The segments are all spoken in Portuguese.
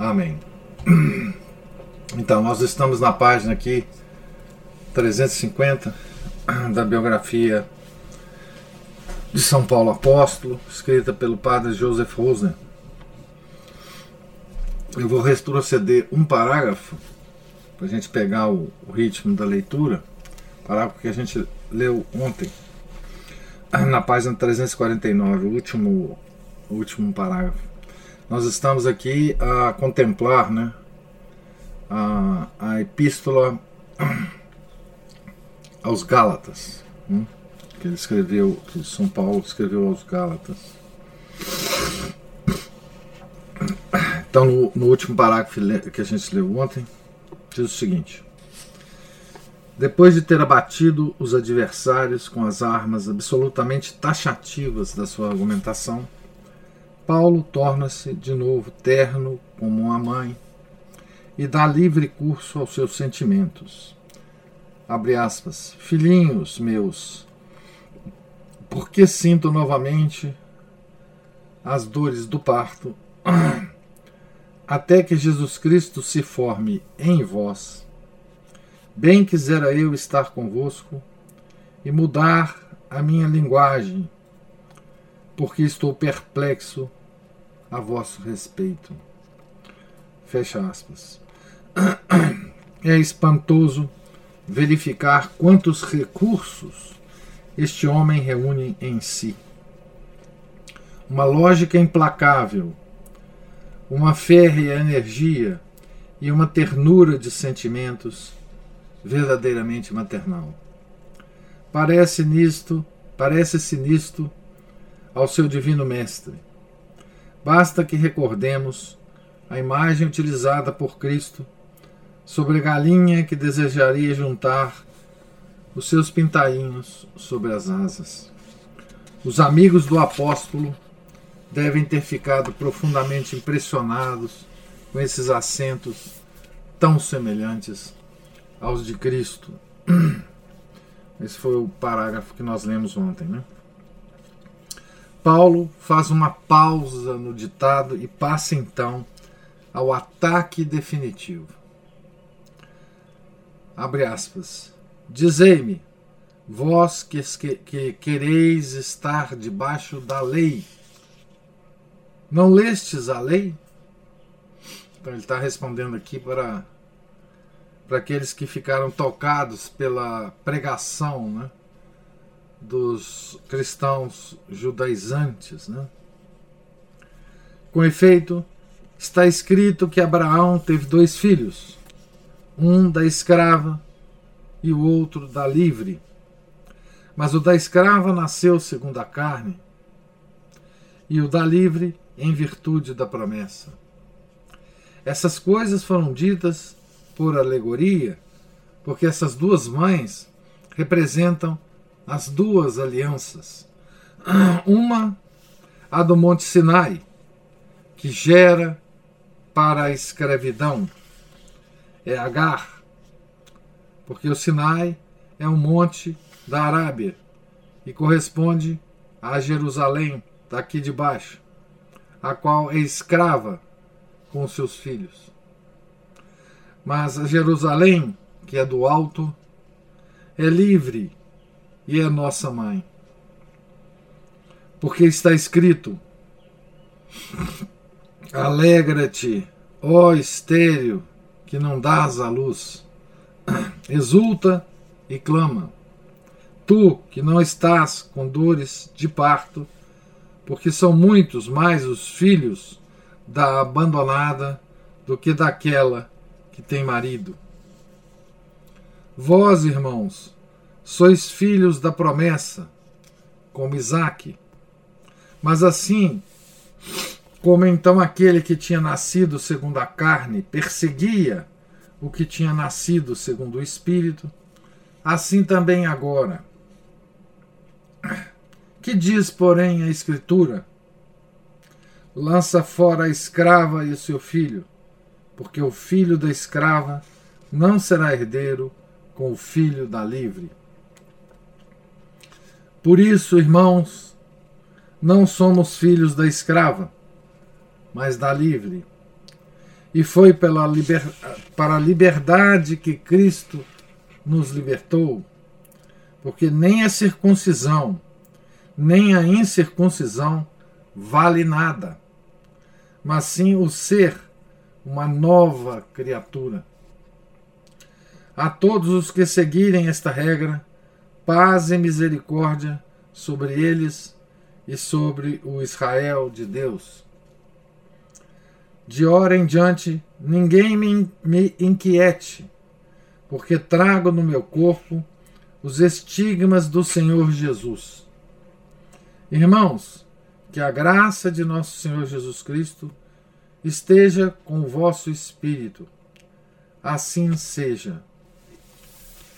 Amém. Então, nós estamos na página aqui 350 da biografia de São Paulo Apóstolo, escrita pelo padre Joseph Rosner. Eu vou retroceder um parágrafo para a gente pegar o, o, ritmo da leitura, parágrafo que a gente leu ontem, na página 349, o último, o último parágrafo nós estamos aqui a contemplar né, a, a epístola aos Gálatas, né, que ele escreveu, que São Paulo escreveu aos Gálatas. Então, no, no último parágrafo que a gente leu ontem, diz o seguinte: Depois de ter abatido os adversários com as armas absolutamente taxativas da sua argumentação, Paulo torna-se de novo terno como uma mãe e dá livre curso aos seus sentimentos. Abre aspas. Filhinhos meus, porque sinto novamente as dores do parto, até que Jesus Cristo se forme em vós. Bem quisera eu estar convosco e mudar a minha linguagem, porque estou perplexo a vosso respeito. Fecha aspas. É espantoso verificar quantos recursos este homem reúne em si. Uma lógica implacável, uma férrea energia e uma ternura de sentimentos verdadeiramente maternal. Parece nisto, parece-se nisto ao seu divino mestre Basta que recordemos a imagem utilizada por Cristo sobre a galinha que desejaria juntar os seus pintainhos sobre as asas. Os amigos do apóstolo devem ter ficado profundamente impressionados com esses acentos tão semelhantes aos de Cristo. Esse foi o parágrafo que nós lemos ontem, né? Paulo faz uma pausa no ditado e passa então ao ataque definitivo. Abre aspas. Dizei-me, vós que, que quereis estar debaixo da lei, não lestes a lei? Então ele está respondendo aqui para, para aqueles que ficaram tocados pela pregação, né? Dos cristãos judaizantes. Né? Com efeito, está escrito que Abraão teve dois filhos, um da escrava e o outro da livre. Mas o da escrava nasceu segundo a carne, e o da livre em virtude da promessa. Essas coisas foram ditas por alegoria, porque essas duas mães representam as duas alianças. Uma, a do Monte Sinai, que gera para a escravidão, é Agar, porque o Sinai é um monte da Arábia e corresponde a Jerusalém, daqui de baixo, a qual é escrava com seus filhos. Mas Jerusalém, que é do alto, é livre e é nossa mãe. Porque está escrito: Alegra-te, ó estéreo, que não dás a luz. Exulta e clama. Tu que não estás com dores de parto, porque são muitos mais os filhos da abandonada do que daquela que tem marido. Vós, irmãos, sois filhos da promessa, como Isaque. Mas assim, Como então aquele que tinha nascido segundo a carne perseguia o que tinha nascido segundo o Espírito, assim também agora. Que diz, porém, a Escritura? Lança fora a escrava e o seu filho, porque o filho da escrava não será herdeiro com o filho da livre. Por isso, irmãos, não somos filhos da escrava, mas da livre. E foi pela liber... para a liberdade que Cristo nos libertou, porque nem a circuncisão, nem a incircuncisão vale nada, mas sim o ser uma nova criatura. A todos os que seguirem esta regra, paz e misericórdia sobre eles e sobre o Israel de Deus. De hora em diante, ninguém me, me inquiete, porque trago no meu corpo os estigmas do Senhor Jesus. Irmãos, que a graça de nosso Senhor Jesus Cristo esteja com o vosso espírito. Assim seja.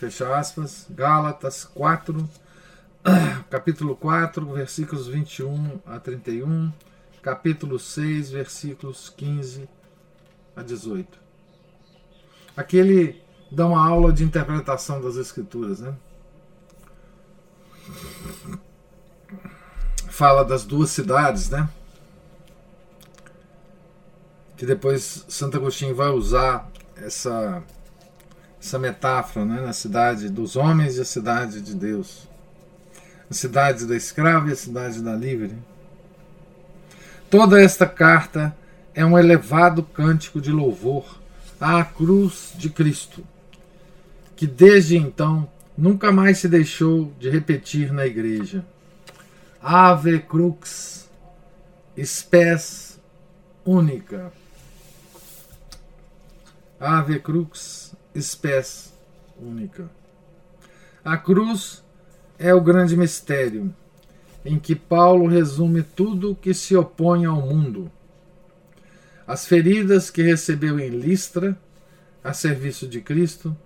Fecha aspas, Gálatas 4, capítulo 4, versículos 21 a 31, capítulo 6, versículos 15 a 18. Aqui ele dá uma aula de interpretação das Escrituras, né? Fala das duas cidades, né? Que depois Santo Agostinho vai usar essa essa metáfora né, na cidade dos homens e a cidade de Deus. A cidade da escrava e a cidade da livre. Toda esta carta é um elevado cântico de louvor à cruz de Cristo, que desde então nunca mais se deixou de repetir na igreja. Ave crux, spes única. Ave crux, espécie única. A cruz é o grande mistério em que Paulo resume tudo que se opõe ao mundo. As feridas que recebeu em Listra, a serviço de Cristo,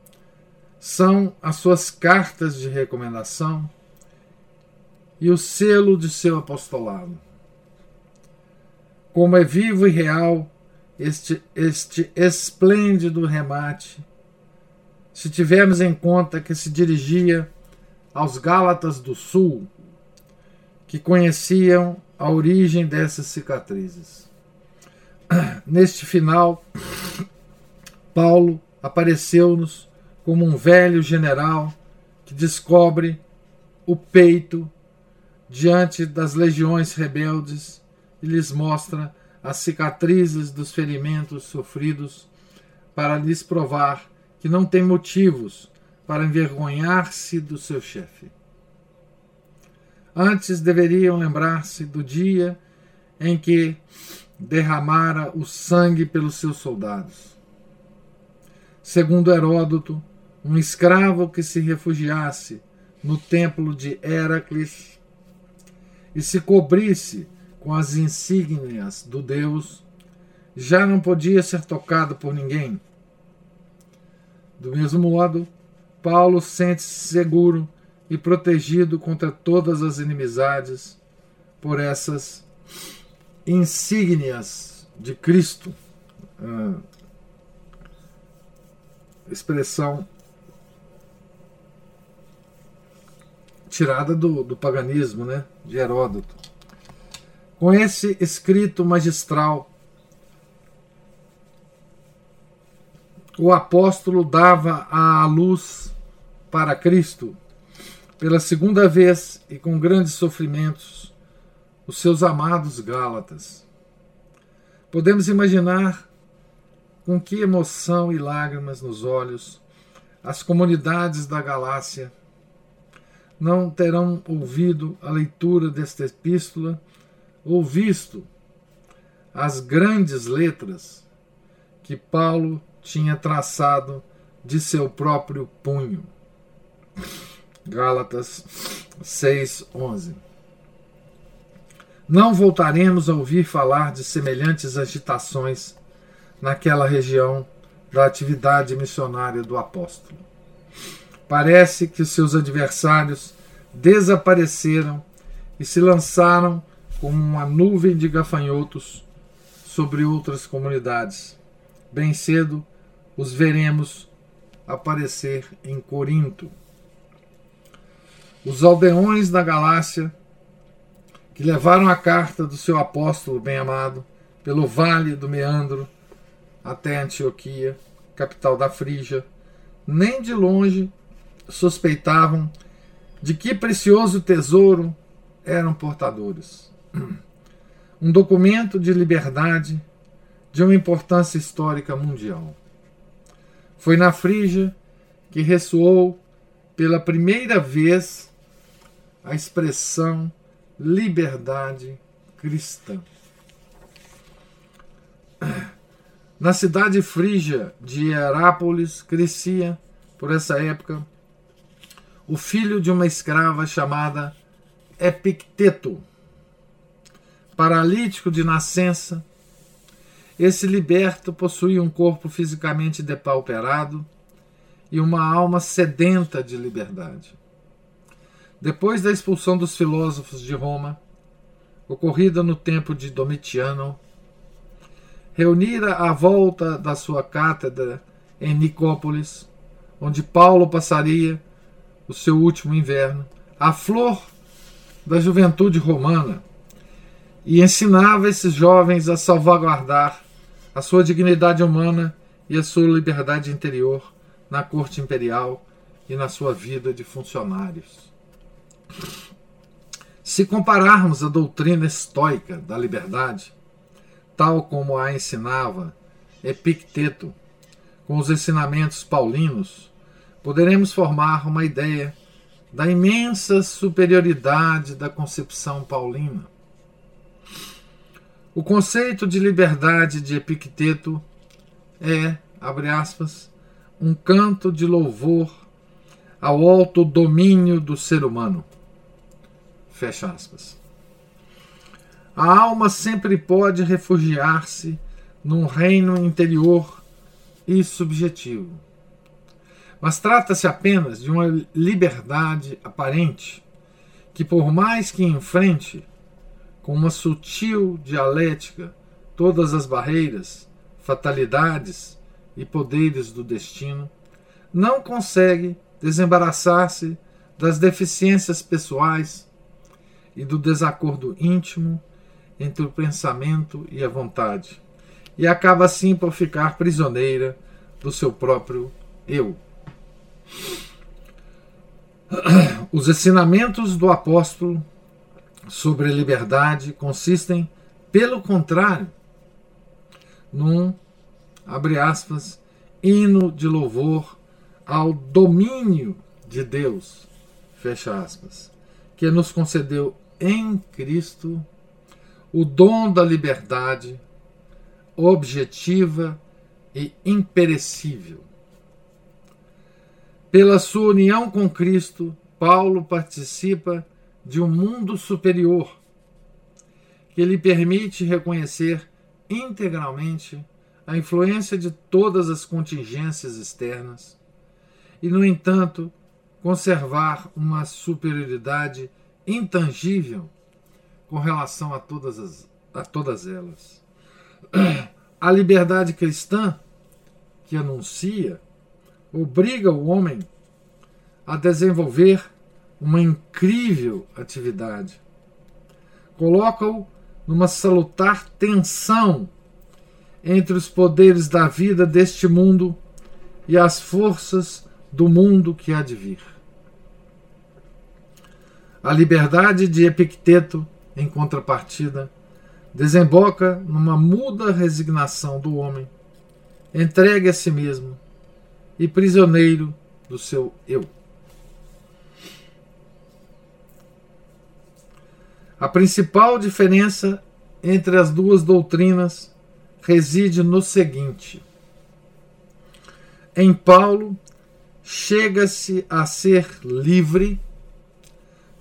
são as suas cartas de recomendação e o selo de seu apostolado. Como é vivo e real este, este esplêndido remate se tivermos em conta que se dirigia aos Gálatas do Sul, que conheciam a origem dessas cicatrizes. Neste final, Paulo apareceu-nos como um velho general que descobre o peito diante das legiões rebeldes e lhes mostra as cicatrizes dos ferimentos sofridos para lhes provar que não tem motivos para envergonhar-se do seu chefe. Antes deveriam lembrar-se do dia em que derramara o sangue pelos seus soldados. Segundo Heródoto, um escravo que se refugiasse no templo de Heracles e se cobrisse com as insígnias do deus, já não podia ser tocado por ninguém do mesmo modo, Paulo sente-se seguro e protegido contra todas as inimizades por essas insígnias de Cristo. Ah, expressão tirada do, do paganismo, né, de Heródoto. Com esse escrito magistral, o apóstolo dava a luz para Cristo, pela segunda vez e com grandes sofrimentos, os seus amados Gálatas. Podemos imaginar com que emoção e lágrimas nos olhos as comunidades da Galácia não terão ouvido a leitura desta epístola ou visto as grandes letras que Paulo tinha traçado de seu próprio punho. Gálatas 6:11. não voltaremos a ouvir falar de semelhantes agitações naquela região da atividade missionária do apóstolo. Parece que seus adversários desapareceram e se lançaram como uma nuvem de gafanhotos sobre outras comunidades. Bem cedo os veremos aparecer em Corinto. Os aldeões da Galácia, que levaram a carta do seu apóstolo bem-amado pelo vale do Meandro até Antioquia, capital da Frígia, nem de longe suspeitavam de que precioso tesouro eram portadores. Um documento de liberdade de uma importância histórica mundial. Foi na Frígia que ressoou pela primeira vez a expressão liberdade cristã. Na cidade frígia de Herápolis crescia, por essa época, o filho de uma escrava chamada Epicteto. Paralítico de nascença, esse liberto possuía um corpo fisicamente depauperado e uma alma sedenta de liberdade. Depois da expulsão dos filósofos de Roma, ocorrida no tempo de Domitiano, reunira à volta da sua cátedra em Nicópolis, onde Paulo passaria o seu último inverno, a flor da juventude romana, e ensinava esses jovens a salvaguardar a sua dignidade humana e a sua liberdade interior na corte imperial e na sua vida de funcionários. Se compararmos a doutrina estoica da liberdade, tal como a ensinava Epicteto, com os ensinamentos paulinos, poderemos formar uma ideia da imensa superioridade da concepção paulina. O conceito de liberdade de Epicteto é, abre aspas, um canto de louvor ao alto domínio do ser humano. Fecha aspas. A alma sempre pode refugiar-se num reino interior e subjetivo. Mas trata-se apenas de uma liberdade aparente que, por mais que enfrente com uma sutil dialética todas as barreiras, fatalidades e poderes do destino, não consegue desembaraçar-se das deficiências pessoais e do desacordo íntimo entre o pensamento e a vontade, e acaba assim por ficar prisioneira do seu próprio eu. Os ensinamentos do apóstolo sobre liberdade consistem, pelo contrário, num, abre aspas, hino de louvor ao domínio de Deus, fecha aspas, que nos concedeu em Cristo o dom da liberdade objetiva e imperecível. Pela sua união com Cristo, Paulo participa de um mundo superior que lhe permite reconhecer integralmente a influência de todas as contingências externas e, no entanto, conservar uma superioridade intangível com relação a todas, as, a todas elas. A liberdade cristã que anuncia obriga o homem a desenvolver uma incrível atividade. Coloca-o numa salutar tensão entre os poderes da vida deste mundo e as forças do mundo que há de vir. A liberdade de Epicteto, em contrapartida, desemboca numa muda resignação do homem, entregue a si mesmo e prisioneiro do seu eu. A principal diferença entre as duas doutrinas reside no seguinte: em Paulo, chega-se a ser livre,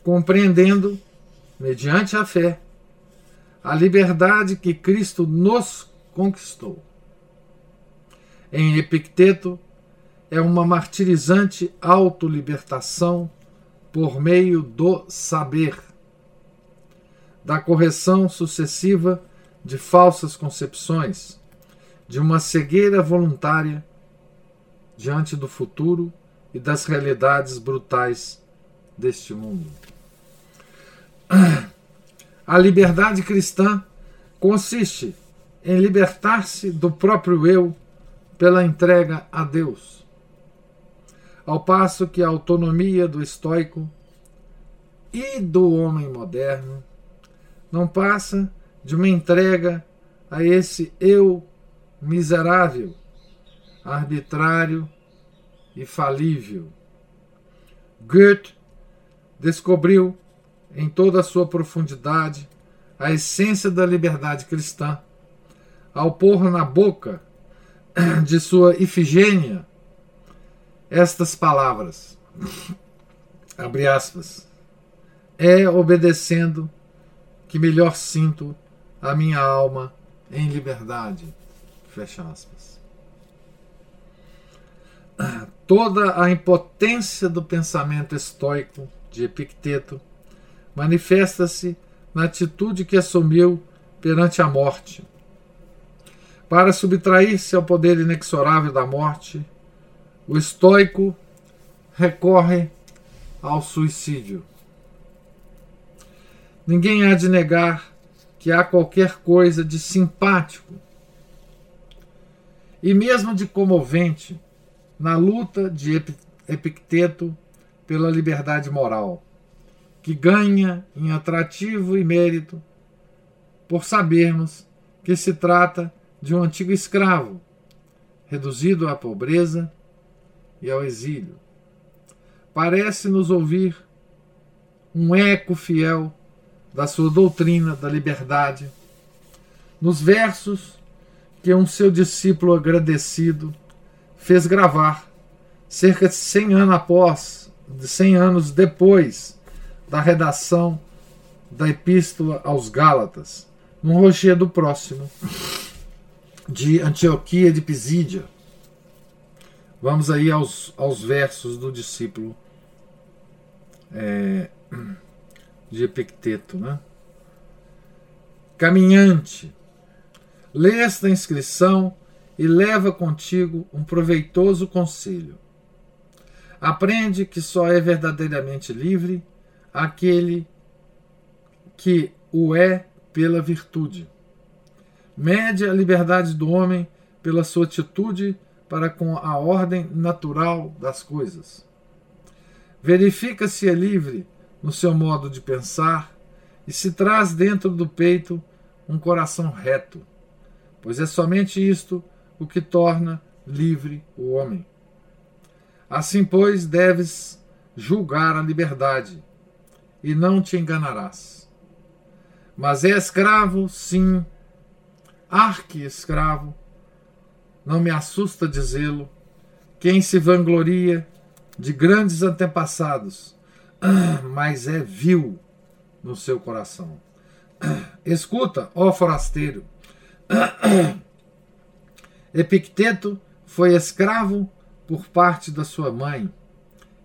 compreendendo, mediante a fé, a liberdade que Cristo nos conquistou. Em Epicteto, é uma martirizante autolibertação por meio do saber, da correção sucessiva de falsas concepções, de uma cegueira voluntária diante do futuro e das realidades brutais deste mundo. A liberdade cristã consiste em libertar-se do próprio eu pela entrega a Deus. Ao passo que a autonomia do estoico e do homem moderno não passa de uma entrega a esse eu miserável, arbitrário e falível. Goethe descobriu em toda a sua profundidade a essência da liberdade cristã, ao pôr na boca de sua Ifigênia estas palavras, abre aspas, é obedecendo que melhor sinto a minha alma em liberdade, fecha aspas. Toda a impotência do pensamento estoico de Epicteto manifesta-se na atitude que assumiu perante a morte. Para subtrair-se ao poder inexorável da morte, o estoico recorre ao suicídio. Ninguém há de negar que há qualquer coisa de simpático e mesmo de comovente na luta de Epicteto pela liberdade moral que ganha em atrativo e mérito por sabermos que se trata de um antigo escravo, reduzido à pobreza e ao exílio. Parece-nos ouvir um eco fiel da sua doutrina da liberdade nos versos que um seu discípulo agradecido fez gravar cerca de 100 anos após, de 100 anos depois da redação da Epístola aos Gálatas, num rochedo próximo de Antioquia de Pisídia. Vamos aí aos, aos versos do discípulo é, de Epicteto. Né? Caminhante, lê esta inscrição e leva contigo um proveitoso conselho. Aprende que só é verdadeiramente livre aquele que o é pela virtude. Mede a liberdade do homem pela sua atitude para com a ordem natural das coisas. Verifica se é livre no seu modo de pensar e se traz dentro do peito um coração reto, pois é somente isto o que torna livre o homem. Assim, pois, deves julgar a liberdade e não te enganarás. Mas é escravo, sim, arque-escravo, não me assusta dizê-lo, quem se vangloria de grandes antepassados, mas é vil no seu coração. Escuta, ó forasteiro, Epicteto foi escravo por parte da sua mãe.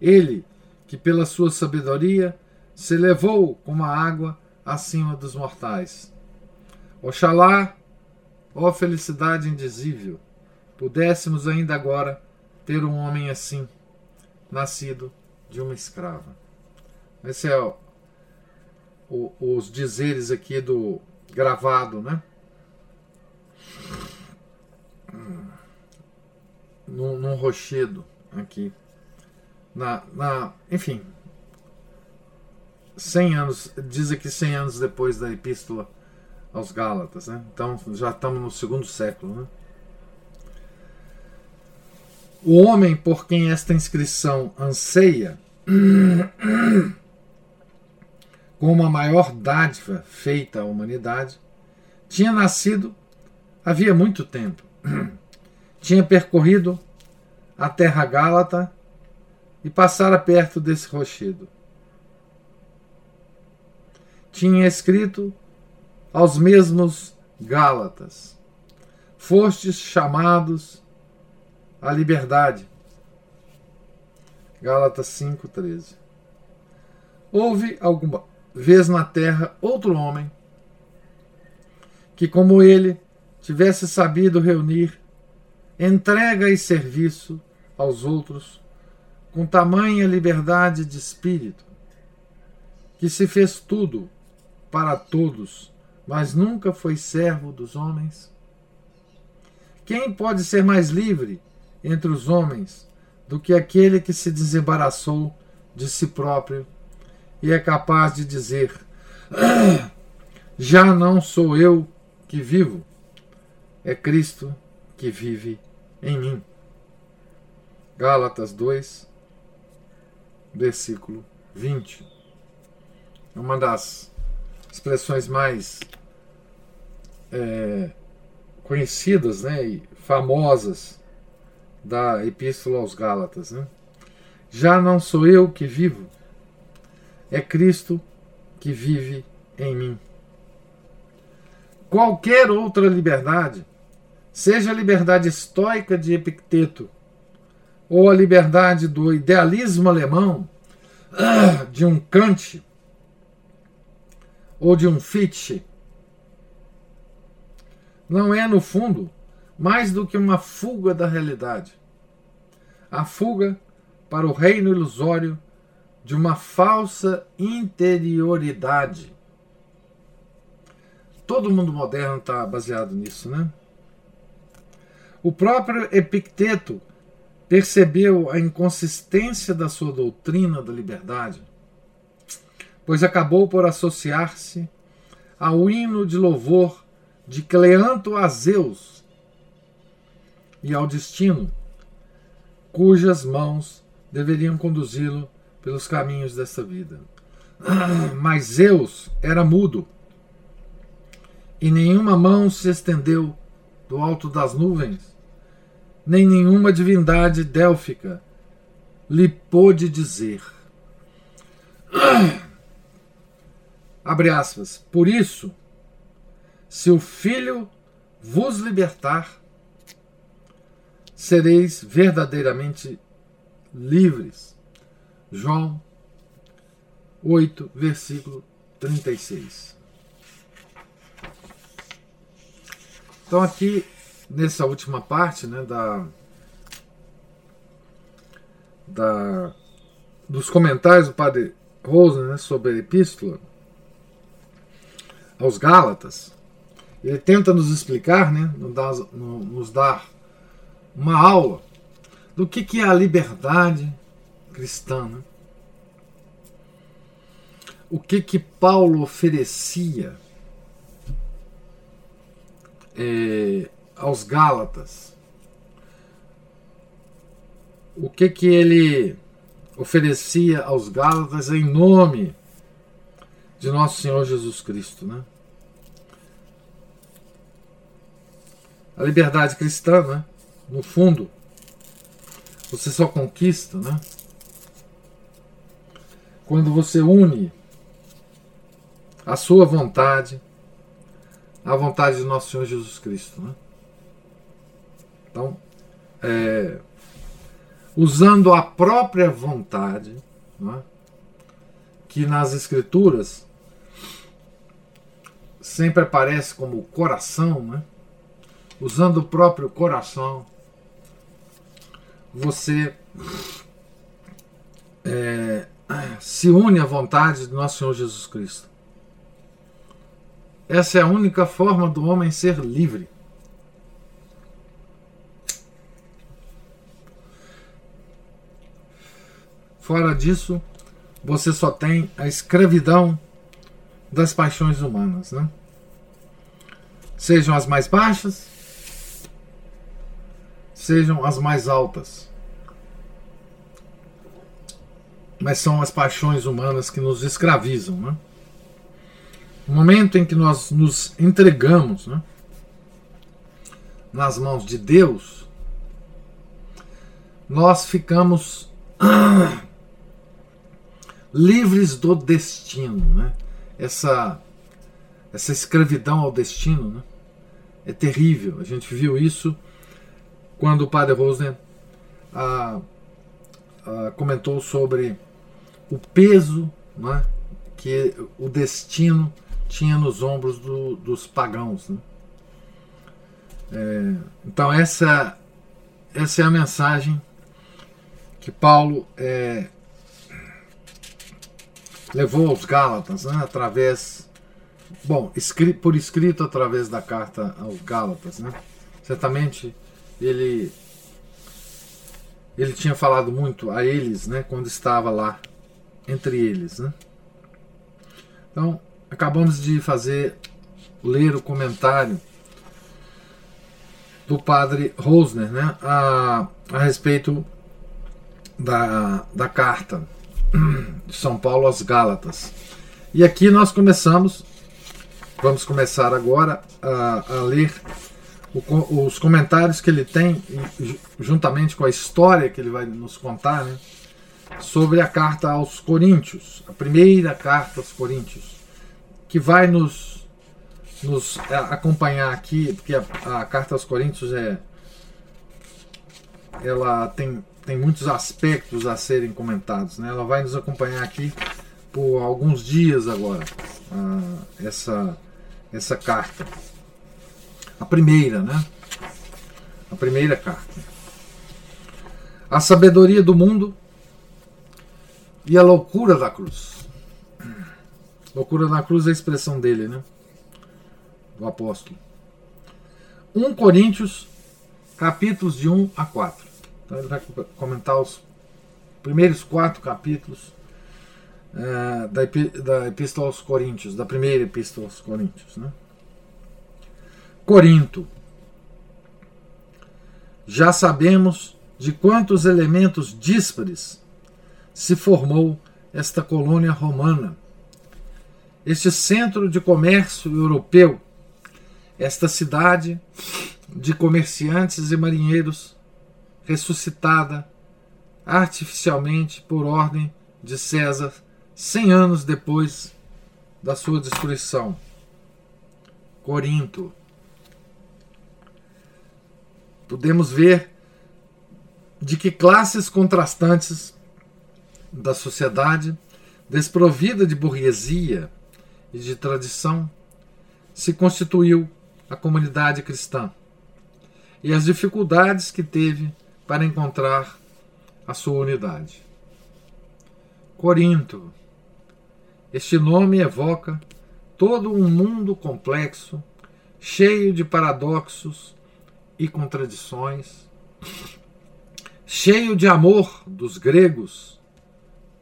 Ele, que pela sua sabedoria se levou como a água acima dos mortais. Oxalá, ó felicidade indizível, pudéssemos ainda agora ter um homem assim, nascido de uma escrava. Esse é o, o, os dizeres aqui do gravado, né? Num, num rochedo aqui. Na, na, enfim, 100 anos, diz aqui 100 anos depois da epístola aos Gálatas, né? Então já estamos no segundo século, né? O homem por quem esta inscrição anseia, como a maior dádiva feita à humanidade, tinha nascido havia muito tempo. tinha percorrido a terra gálata e passara perto desse rochedo tinha escrito aos mesmos Gálatas. Fostes chamados à liberdade. Gálatas 5,13. Houve alguma vez na terra outro homem que, como ele, tivesse sabido reunir entrega e serviço aos outros com tamanha liberdade de espírito, que se fez tudo para todos, mas nunca foi servo dos homens? Quem pode ser mais livre entre os homens do que aquele que se desembaraçou de si próprio e é capaz de dizer: Já não sou eu que vivo, é Cristo que vive em mim. Gálatas 2, versículo 20. É uma das expressões mais é, conhecidas né, e famosas da Epístola aos Gálatas. Né? Já não sou eu que vivo, é Cristo que vive em mim. Qualquer outra liberdade, seja a liberdade estoica de Epicteto ou a liberdade do idealismo alemão, de um Kant ou de um Fichte, não é, no fundo, mais do que uma fuga da realidade. A fuga para o reino ilusório de uma falsa interioridade. Todo mundo moderno está baseado nisso, né? O próprio Epicteto percebeu a inconsistência da sua doutrina da liberdade, pois acabou por associar-se ao hino de louvor de Cleanto a Zeus e ao destino, cujas mãos deveriam conduzi-lo pelos caminhos dessa vida. Mas Zeus era mudo, e nenhuma mão se estendeu do alto das nuvens, nem nenhuma divindade délfica lhe pôde dizer. Abre aspas. Por isso, se o Filho vos libertar, sereis verdadeiramente livres. João 8, versículo 36. Então, aqui, nessa última parte né, da, da, dos comentários do padre Rosa né, sobre a epístola aos Gálatas, ele tenta nos explicar, né, nos dar uma aula do que, que é a liberdade cristã. Né? O que que Paulo oferecia é, aos Gálatas? O que que ele oferecia aos Gálatas em nome de nosso Senhor Jesus Cristo, né? A liberdade cristã, né? No fundo, você só conquista, né? Quando você une a sua vontade à vontade de nosso Senhor Jesus Cristo. Né? Então, é, usando a própria vontade, né, que nas Escrituras sempre aparece como coração, né? usando o próprio coração, você é, se une à vontade de nosso Senhor Jesus Cristo. Essa é a única forma do homem ser livre. Fora disso, você só tem a escravidão das paixões humanas, né? Sejam as mais baixas, sejam as mais altas. Mas são as paixões humanas que nos escravizam. Né? No momento em que nós nos entregamos né, nas mãos de Deus, nós ficamos livres do destino. Né? Essa essa escravidão ao destino, né? é terrível. A gente viu isso quando o padre Rosner ah, ah, comentou sobre o peso né, que o destino tinha nos ombros do, dos pagãos. Né? É, então essa, essa é a mensagem que Paulo é, levou aos Gálatas, né, através, bom, por escrito através da carta aos Gálatas, né? Certamente ele ele tinha falado muito a eles, né, quando estava lá entre eles, né? Então, acabamos de fazer ler o comentário do padre Rosner, né, a, a respeito da, da carta de São Paulo aos Gálatas. E aqui nós começamos, vamos começar agora a, a ler os comentários que ele tem, juntamente com a história que ele vai nos contar, né, sobre a carta aos Coríntios, a primeira carta aos Coríntios, que vai nos, nos é, acompanhar aqui, porque a, a carta aos Coríntios é ela tem tem muitos aspectos a serem comentados. Né? Ela vai nos acompanhar aqui por alguns dias agora, essa, essa carta. A primeira, né? A primeira carta. A sabedoria do mundo e a loucura da cruz. Loucura da cruz é a expressão dele, né? Do apóstolo. 1 Coríntios, capítulos de 1 a 4. Então ele vai comentar os primeiros quatro capítulos é, da, da Epístola aos Coríntios, da primeira Epístola aos Coríntios. Né? Corinto. Já sabemos de quantos elementos díspares se formou esta colônia romana, este centro de comércio europeu, esta cidade de comerciantes e marinheiros ressuscitada artificialmente por ordem de César, cem anos depois da sua destruição. Corinto. Podemos ver de que classes contrastantes da sociedade, desprovida de burguesia e de tradição, se constituiu a comunidade cristã e as dificuldades que teve para encontrar a sua unidade. Corinto. Este nome evoca todo um mundo complexo, cheio de paradoxos e contradições, cheio de amor dos gregos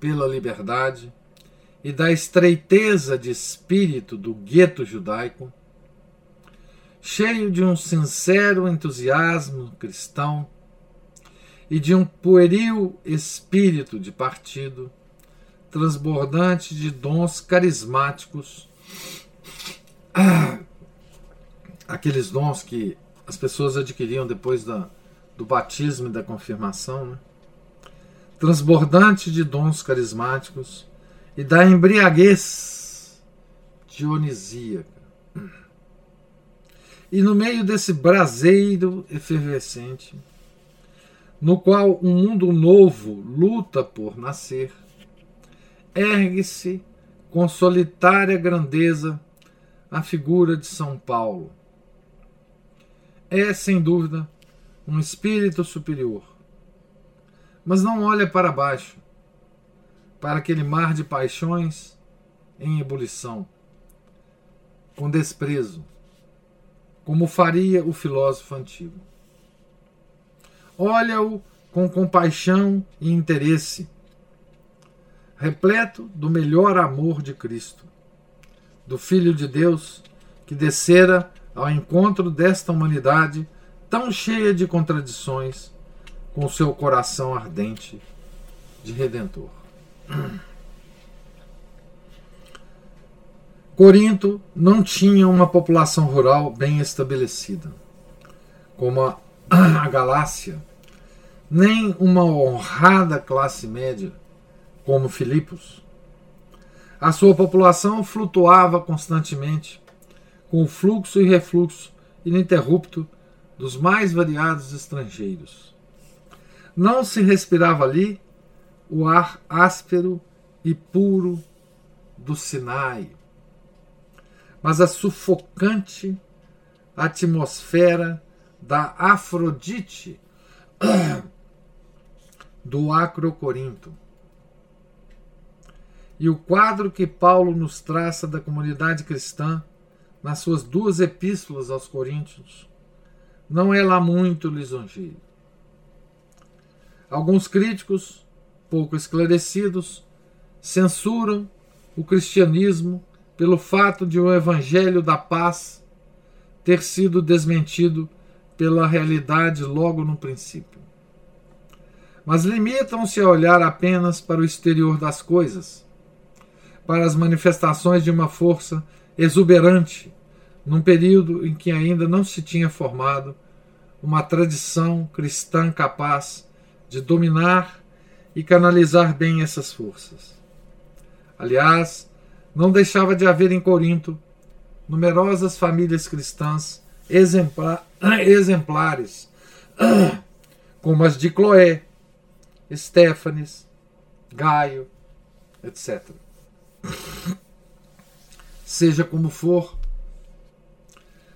pela liberdade e da estreiteza de espírito do gueto judaico, cheio de um sincero entusiasmo cristão e de um pueril espírito de partido, transbordante de dons carismáticos, ah, aqueles dons que as pessoas adquiriam depois da, do batismo e da confirmação, né? Transbordante de dons carismáticos e da embriaguez dionisíaca. E no meio desse braseiro efervescente, no qual um mundo novo luta por nascer, ergue-se com solitária grandeza a figura de São Paulo. É, sem dúvida, um espírito superior. Mas não olha para baixo, para aquele mar de paixões em ebulição, com desprezo, como faria o filósofo antigo. Olha-o com compaixão e interesse, repleto do melhor amor de Cristo, do Filho de Deus que descera ao encontro desta humanidade tão cheia de contradições, com seu coração ardente de redentor. Corinto não tinha uma população rural bem estabelecida, como a, a Galácia nem uma honrada classe média como Filipos. A sua população flutuava constantemente com o fluxo e refluxo ininterrupto dos mais variados estrangeiros. Não se respirava ali o ar áspero e puro do Sinai, mas a sufocante atmosfera da Afrodite do Acrocorinto. E o quadro que Paulo nos traça da comunidade cristã nas suas duas epístolas aos Coríntios não é lá muito lisonjeiro. Alguns críticos, pouco esclarecidos, censuram o cristianismo pelo fato de o evangelho da paz ter sido desmentido pela realidade logo no princípio. Mas limitam-se a olhar apenas para o exterior das coisas, para as manifestações de uma força exuberante, num período em que ainda não se tinha formado uma tradição cristã capaz de dominar e canalizar bem essas forças. Aliás, não deixava de haver em Corinto numerosas famílias cristãs exemplares, como as de Cloé, Estéfanes, Gaio, etc. Seja como for,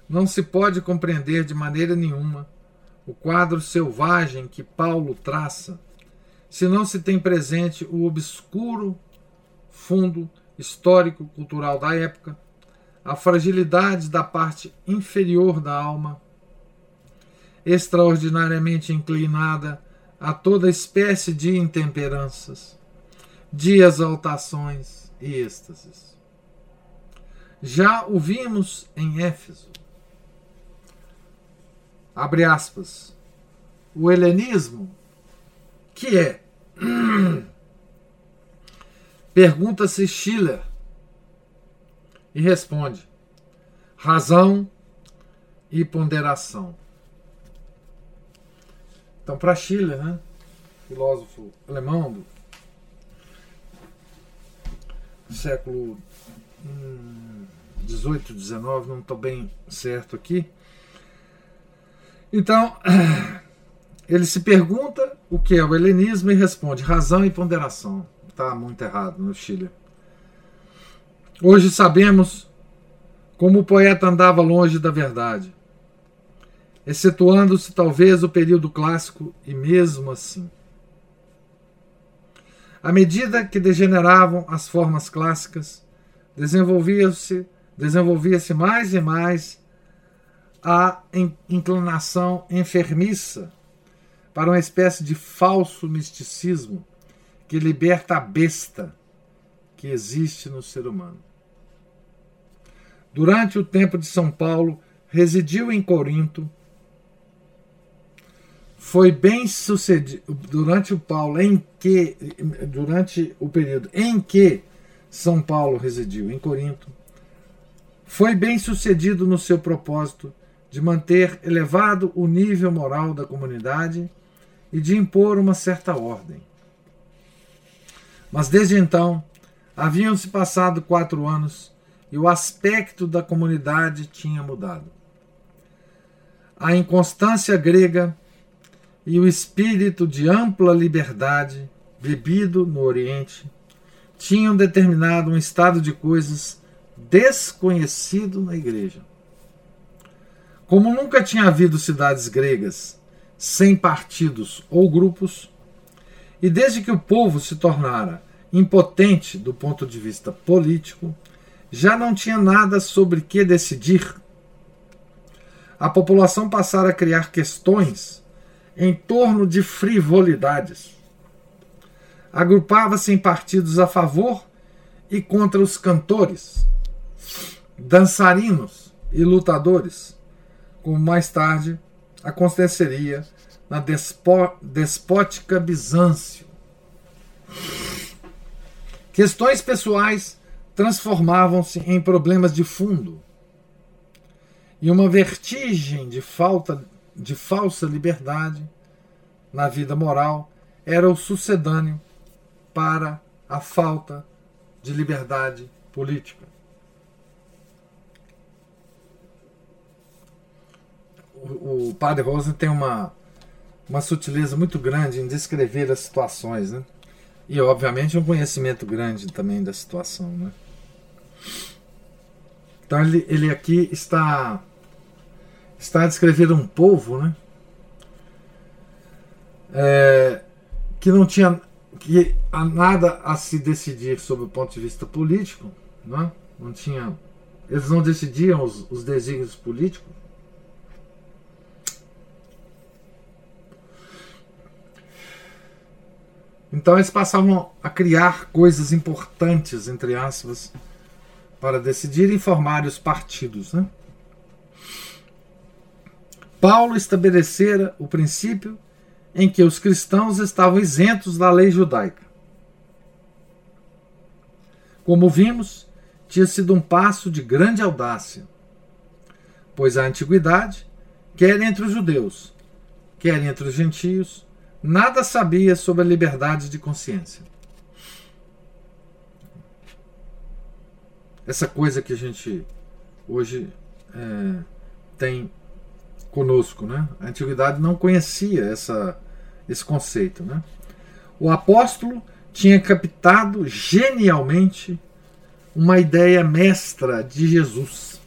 não se pode compreender de maneira nenhuma o quadro selvagem que Paulo traça se não se tem presente o obscuro fundo histórico-cultural da época, a fragilidade da parte inferior da alma, extraordinariamente inclinada a toda espécie de intemperanças, de exaltações e êxtases. Já o vimos em Éfeso. Abre aspas. O helenismo, que é Pergunta-se Schiller e responde: razão e ponderação. Então, para Schiller, né, filósofo alemão do século 18, 19, não estou bem certo aqui. Então, ele se pergunta o que é o helenismo e responde razão e ponderação está muito errado no Chile. Hoje sabemos como o poeta andava longe da verdade, excetuando-se talvez o período clássico, e mesmo assim. À medida que degeneravam as formas clássicas, desenvolvia-se desenvolvia-se mais e mais a inclinação enfermiça para uma espécie de falso misticismo que liberta a besta que existe no ser humano. Durante o tempo de São Paulo, residiu em Corinto. Foi bem sucedido durante o Paulo em que durante o período em que São Paulo residiu em Corinto, foi bem sucedido no seu propósito de manter elevado o nível moral da comunidade e de impor uma certa ordem. Mas desde então, haviam-se passado quatro anos e o aspecto da comunidade tinha mudado. A inconstância grega e o espírito de ampla liberdade bebido no Oriente tinham determinado um estado de coisas desconhecido na igreja. Como nunca tinha havido cidades gregas sem partidos ou grupos, e desde que o povo se tornara impotente do ponto de vista político, já não tinha nada sobre que decidir. A população passara a criar questões em torno de frivolidades. Agrupava-se em partidos a favor e contra os cantores, dançarinos e lutadores, como mais tarde aconteceria na despótica Bizâncio. Questões pessoais transformavam-se em problemas de fundo. E uma vertigem de falta de falsa liberdade na vida moral era o sucedâneo para a falta de liberdade política. O, padre Rosa tem uma, uma sutileza muito grande em descrever as situações, né? E obviamente um conhecimento grande também da situação, né? Então ele, ele aqui está está a descrever um povo, né? É, que não tinha que há nada a se decidir sob o ponto de vista político, né? não tinha, eles não decidiam os, os desígnios políticos. Então eles passavam a criar coisas importantes, entre aspas, para decidir e formar os partidos. Né? Paulo estabelecera o princípio em que os cristãos estavam isentos da lei judaica. Como vimos, tinha sido um passo de grande audácia, pois a antiguidade, quer entre os judeus, quer entre os gentios, nada sabia sobre a liberdade de consciência. Essa coisa que a gente hoje é, tem conosco, né? A antiguidade não conhecia essa, esse conceito, né? O apóstolo tinha captado genialmente uma ideia mestra de Jesus.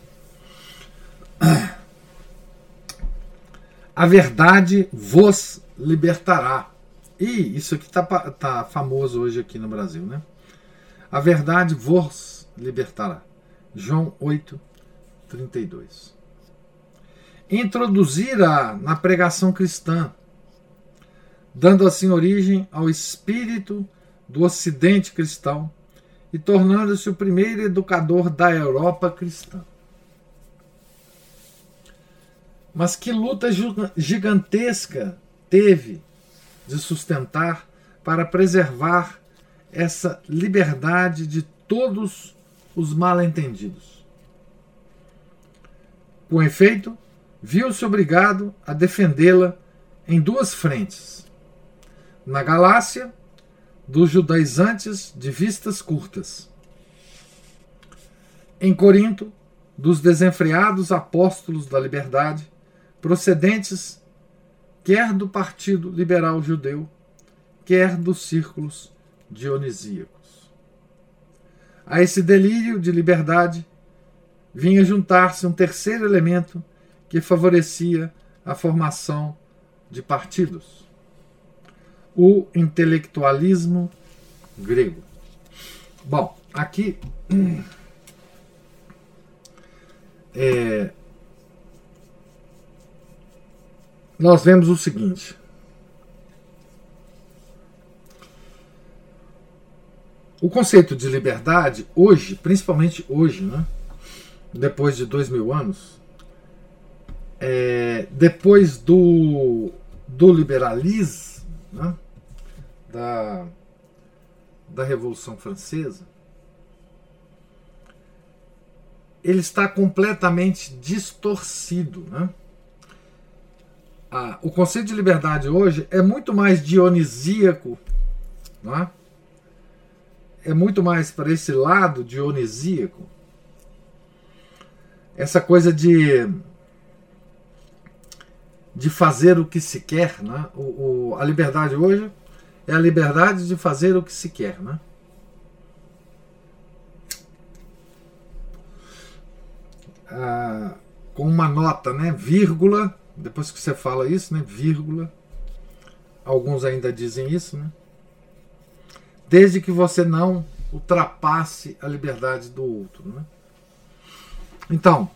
A verdade vos libertará. E isso aqui está tá famoso hoje aqui no Brasil, né? A verdade vos libertará. João 8, 32 introduzira na pregação cristã, dando assim origem ao espírito do Ocidente cristão e tornando-se o primeiro educador da Europa cristã. Mas que luta gigantesca teve de sustentar para preservar essa liberdade de todos os mal-entendidos. Com efeito, viu-se obrigado a defendê-la em duas frentes. Na Galácia, dos judaizantes de vistas curtas. Em Corinto, dos desenfreados apóstolos da liberdade, procedentes quer do Partido Liberal Judeu, quer dos círculos dionisíacos. A esse delírio de liberdade vinha juntar-se um terceiro elemento que favorecia a formação de partidos. O intelectualismo grego. Bom, aqui é, nós vemos o seguinte. O conceito de liberdade, hoje, principalmente hoje, né, depois de dois mil anos, é, depois do, do liberalismo, né, da, da Revolução Francesa, ele está completamente distorcido. Né? Ah, o conceito de liberdade hoje é muito mais dionisíaco, é? é muito mais para esse lado dionisíaco. Essa coisa de de fazer o que se quer. Né? O, o, a liberdade hoje é a liberdade de fazer o que se quer. Né? Ah, com uma nota, né? vírgula, depois que você fala isso, né? vírgula, alguns ainda dizem isso, né? desde que você não ultrapasse a liberdade do outro. Né? Então,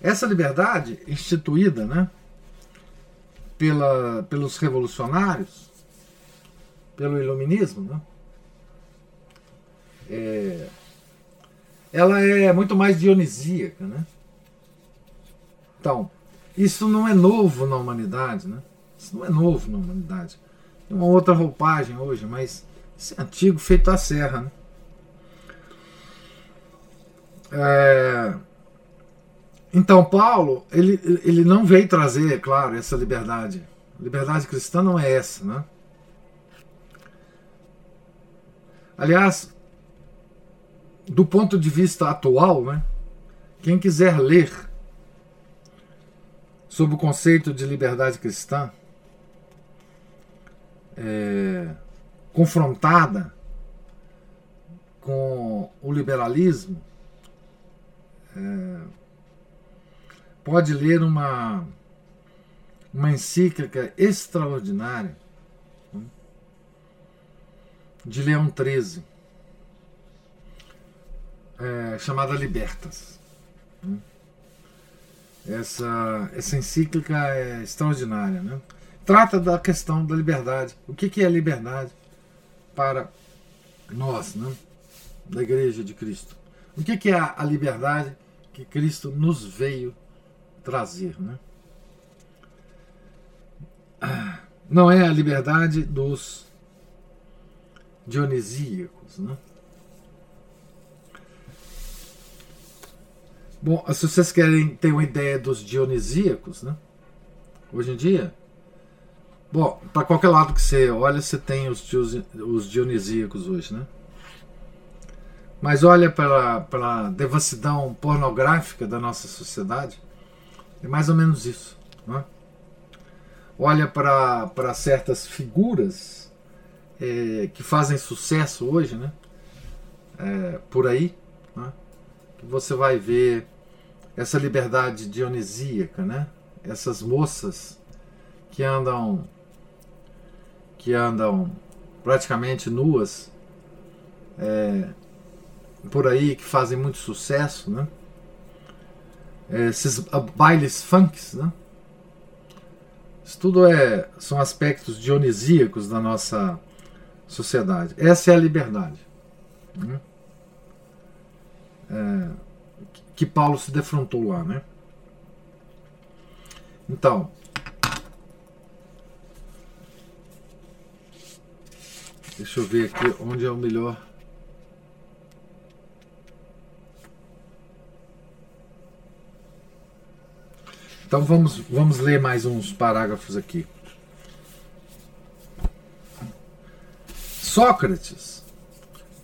essa liberdade instituída, né? pela, pelos revolucionários, pelo iluminismo, né? É, ela é muito mais dionisíaca, né? Então, isso não é novo na humanidade, né? Isso não é novo na humanidade. Tem uma outra roupagem hoje, mas isso é antigo, feito à serra, né? É, então, Paulo, ele, ele não veio trazer, é claro, essa liberdade. Liberdade cristã não é essa, né? Aliás, do ponto de vista atual, né, quem quiser ler sob o conceito de liberdade cristã, é, confrontada com o liberalismo, é, pode ler uma, uma encíclica extraordinária né, de Leão XIII, é, chamada Libertas. Né. Essa, essa encíclica é extraordinária. Né? Trata da questão da liberdade. O que, que é liberdade para nós, né? da Igreja de Cristo? O que, que é a liberdade que Cristo nos veio trazer? Né? Não é a liberdade dos dionisíacos. Né? Bom, se vocês querem ter uma ideia dos dionisíacos, né? hoje em dia, bom, para qualquer lado que você olha, você tem os, os dionisíacos hoje, né? Mas olha para a devassidão pornográfica da nossa sociedade, é mais ou menos isso. Né? Olha para certas figuras é, que fazem sucesso hoje, né? É, por aí, né? Você vai ver essa liberdade dionisíaca, né? Essas moças que andam que andam praticamente nuas é, por aí que fazem muito sucesso, né? Esses bailes funks, né? Isso tudo é, são aspectos dionisíacos da nossa sociedade. Essa é a liberdade. Né? É, que Paulo se defrontou lá, né? Então, deixa eu ver aqui onde é o melhor. Então vamos, vamos ler mais uns parágrafos aqui. Sócrates,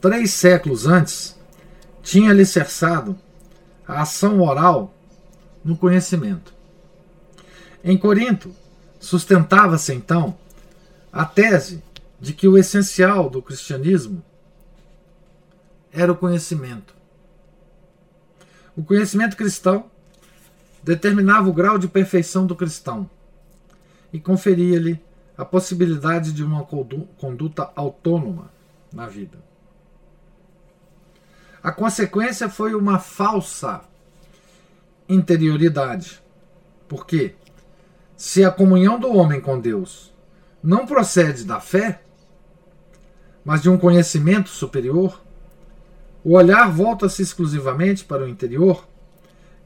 três séculos antes, tinha alicerçado a ação moral no conhecimento. Em Corinto, sustentava-se então a tese de que o essencial do cristianismo era o conhecimento. O conhecimento cristão determinava o grau de perfeição do cristão e conferia-lhe a possibilidade de uma conduta autônoma na vida. A consequência foi uma falsa interioridade. Porque se a comunhão do homem com Deus não procede da fé, mas de um conhecimento superior, o olhar volta-se exclusivamente para o interior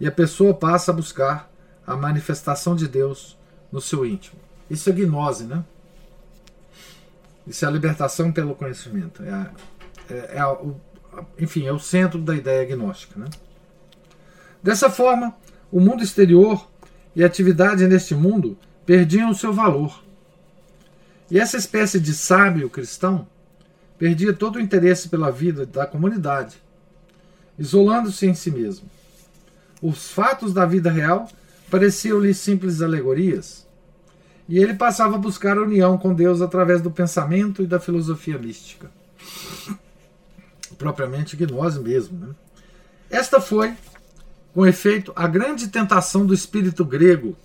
e a pessoa passa a buscar a manifestação de Deus no seu íntimo. Isso é gnose, né? Isso é a libertação pelo conhecimento. É, a, é, é a, o enfim, é o centro da ideia gnóstica. Né? Dessa forma, o mundo exterior e a atividade neste mundo perdiam o seu valor. E essa espécie de sábio cristão perdia todo o interesse pela vida da comunidade, isolando-se em si mesmo. Os fatos da vida real pareciam-lhe simples alegorias, e ele passava a buscar a união com Deus através do pensamento e da filosofia mística propriamente gnose mesmo. Né? Esta foi, com efeito, a grande tentação do espírito grego.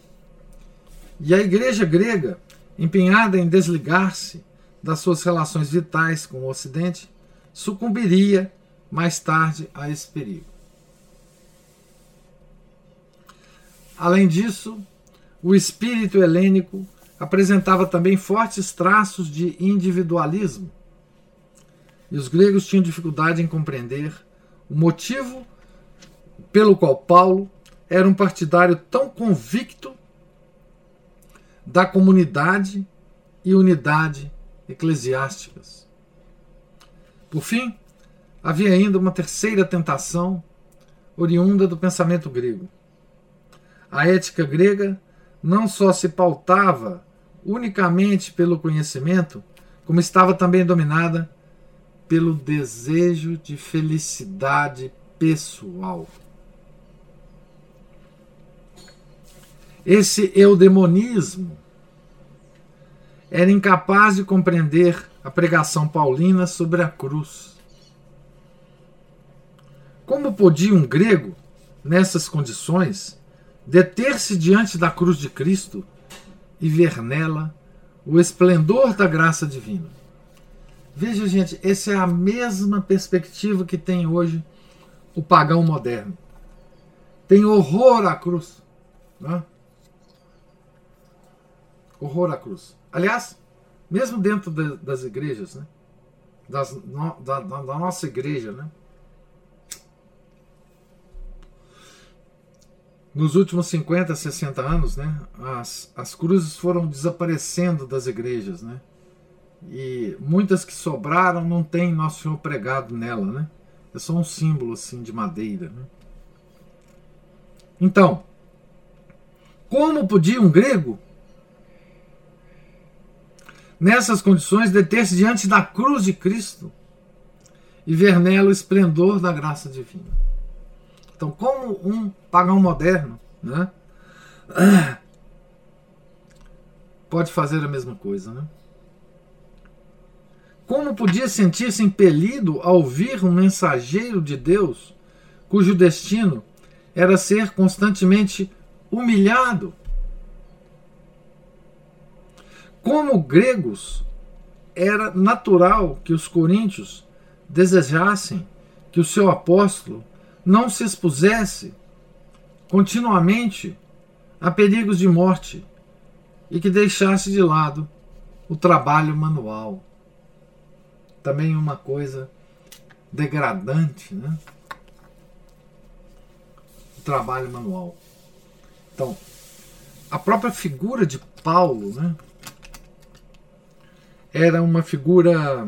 E a igreja grega, empenhada em desligar-se das suas relações vitais com o Ocidente, sucumbiria mais tarde a esse perigo. Além disso, o espírito helênico apresentava também fortes traços de individualismo e os gregos tinham dificuldade em compreender o motivo pelo qual Paulo era um partidário tão convicto da comunidade e unidade eclesiásticas. Por fim, havia ainda uma terceira tentação oriunda do pensamento grego. A ética grega não só se pautava unicamente pelo conhecimento, como estava também dominada pelo desejo de felicidade pessoal. esse eudemonismo era incapaz de compreender a pregação paulina sobre a cruz. Como podia um grego, nessas condições, deter-se diante da cruz de Cristo e ver nela o esplendor da graça divina? Veja, gente, essa é a mesma perspectiva que tem hoje o pagão moderno. Tem horror à cruz. Né? Horror à cruz. Aliás, mesmo dentro de, das igrejas, né? Das, no, da, da, nossa igreja, né? Nos últimos 50, 60 anos, né, as, as cruzes foram desaparecendo das igrejas, né? E muitas que sobraram não tem Nosso Senhor pregado nela, né? É só um símbolo assim de madeira, né? Então, como podia um grego nessas condições, deter-se diante da cruz de Cristo e ver nela o esplendor da graça divina. Então, como um pagão moderno né, pode fazer a mesma coisa? Né? Como podia sentir-se impelido a ouvir um mensageiro de Deus cujo destino era ser constantemente humilhado como gregos, era natural que os coríntios desejassem que o seu apóstolo não se expusesse continuamente a perigos de morte e que deixasse de lado o trabalho manual. Também uma coisa degradante, né? O trabalho manual. Então, a própria figura de Paulo, né? era uma figura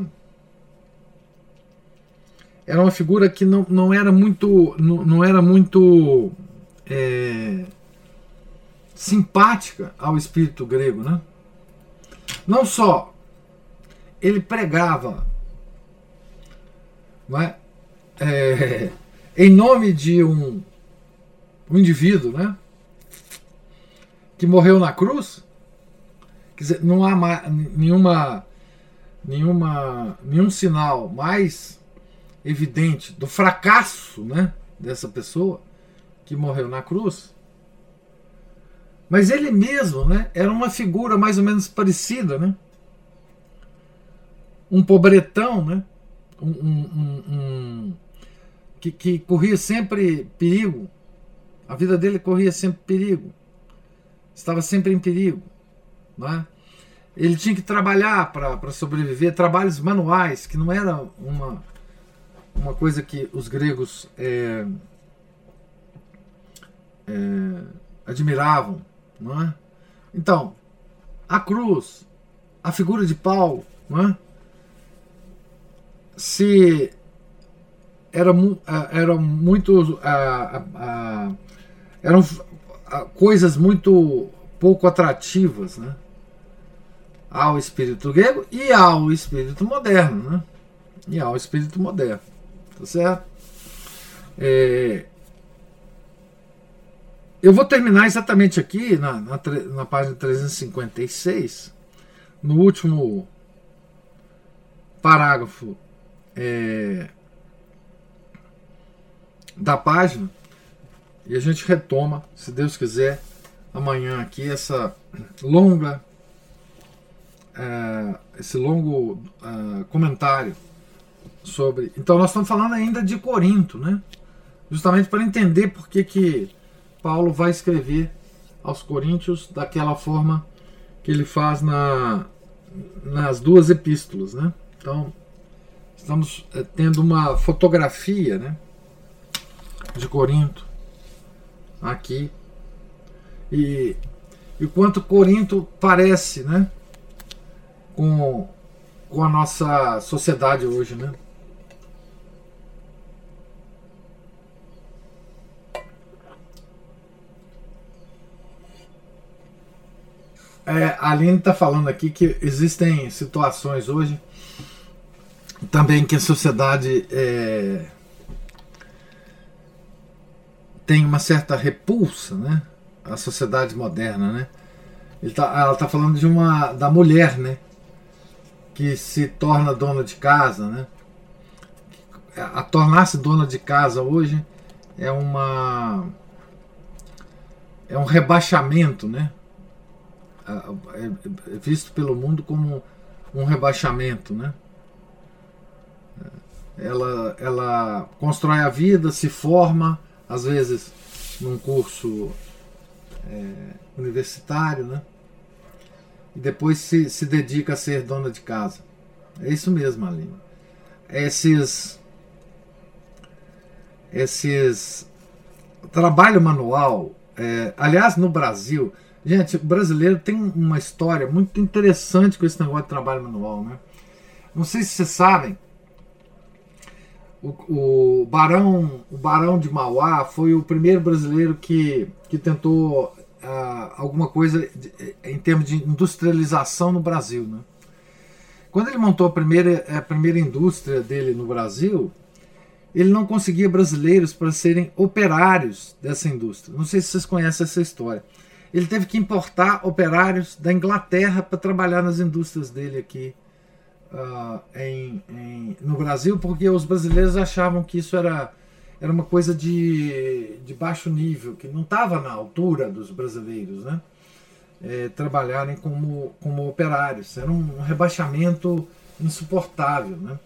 era uma figura que não, não era muito não, não era muito é, simpática ao espírito grego, né? Não só ele pregava não é? É, em nome de um, um indivíduo, né? Que morreu na cruz. Quer dizer, não há nenhuma nenhuma, nenhum sinal mais evidente do fracasso né, dessa pessoa que morreu na cruz. Mas ele mesmo né, era uma figura mais ou menos parecida. Né? Um pobretão, né? Um, um, um que, que corria sempre perigo. A vida dele corria sempre perigo. Estava sempre em perigo. Não é? ele tinha que trabalhar para sobreviver, trabalhos manuais, que não era uma, uma coisa que os gregos é, é, admiravam. Não é? Então, a cruz, a figura de Paulo, não é? Se era, era muito eram coisas muito pouco atrativas, né? ao espírito grego e ao espírito moderno, né? E ao espírito moderno, tá certo? É, eu vou terminar exatamente aqui na, na, na, página 356, no último parágrafo é, da página, e a gente retoma, se Deus quiser, amanhã aqui essa longa é, esse longo é, comentário sobre. Então, nós estamos falando ainda de Corinto, né? Justamente para entender por que, que Paulo vai escrever aos Coríntios daquela forma que ele faz na, nas duas epístolas, né? Então, estamos é, tendo uma fotografia, né? De Corinto aqui e e quanto Corinto parece, né? com, com a nossa sociedade hoje, né? É, a Aline está falando aqui que existem situações hoje também que a sociedade é, tem uma certa repulsa né, a sociedade moderna, né? Tá, ela está falando de uma da mulher, né? Que se torna dona de casa, né? A tornar-se dona de casa hoje é uma é um rebaixamento, né? É visto pelo mundo como um rebaixamento, né? Ela, ela constrói a vida, se forma, às vezes num curso é, universitário, né? E depois se, se dedica a ser dona de casa. É isso mesmo, Aline. Esses. Esses. Trabalho manual. É, aliás, no Brasil. Gente, o brasileiro tem uma história muito interessante com esse negócio de trabalho manual, né? Não sei se vocês sabem, o, o, Barão, o Barão de Mauá foi o primeiro brasileiro que, que tentou uh, alguma coisa de, em termos de industrialização no Brasil. Né? Quando ele montou a primeira, a primeira indústria dele no Brasil, ele não conseguia brasileiros para serem operários dessa indústria. Não sei se vocês conhecem essa história. Ele teve que importar operários da Inglaterra para trabalhar nas indústrias dele aqui uh, em, em, no Brasil, porque os brasileiros achavam que isso era, era uma coisa de, de baixo nível, que não estava na altura dos brasileiros, né? É, trabalharem como, como operários. Era um, um rebaixamento insuportável, né?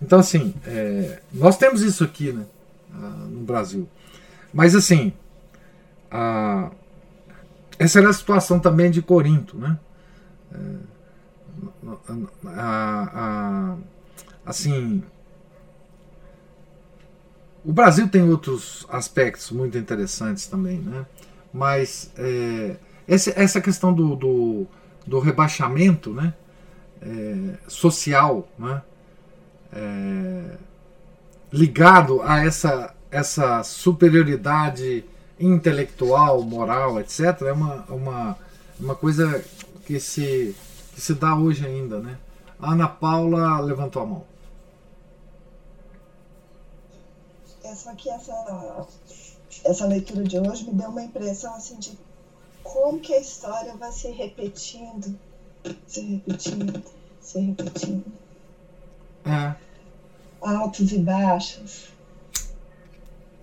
Então, assim, é, nós temos isso aqui né, uh, no Brasil. Mas, assim, uh, essa era a situação também de Corinto, né? É, a, a, assim o Brasil tem outros aspectos muito interessantes também, né? Mas é, essa, essa questão do, do, do rebaixamento, né? É, social, né? É, ligado a essa, essa superioridade intelectual, moral, etc., é uma, uma, uma coisa que se que se dá hoje ainda, né? A Ana Paula levantou a mão. Essa aqui, essa, essa leitura de hoje me deu uma impressão assim de como que a história vai se repetindo, se repetindo, se repetindo. É. Altos e baixos,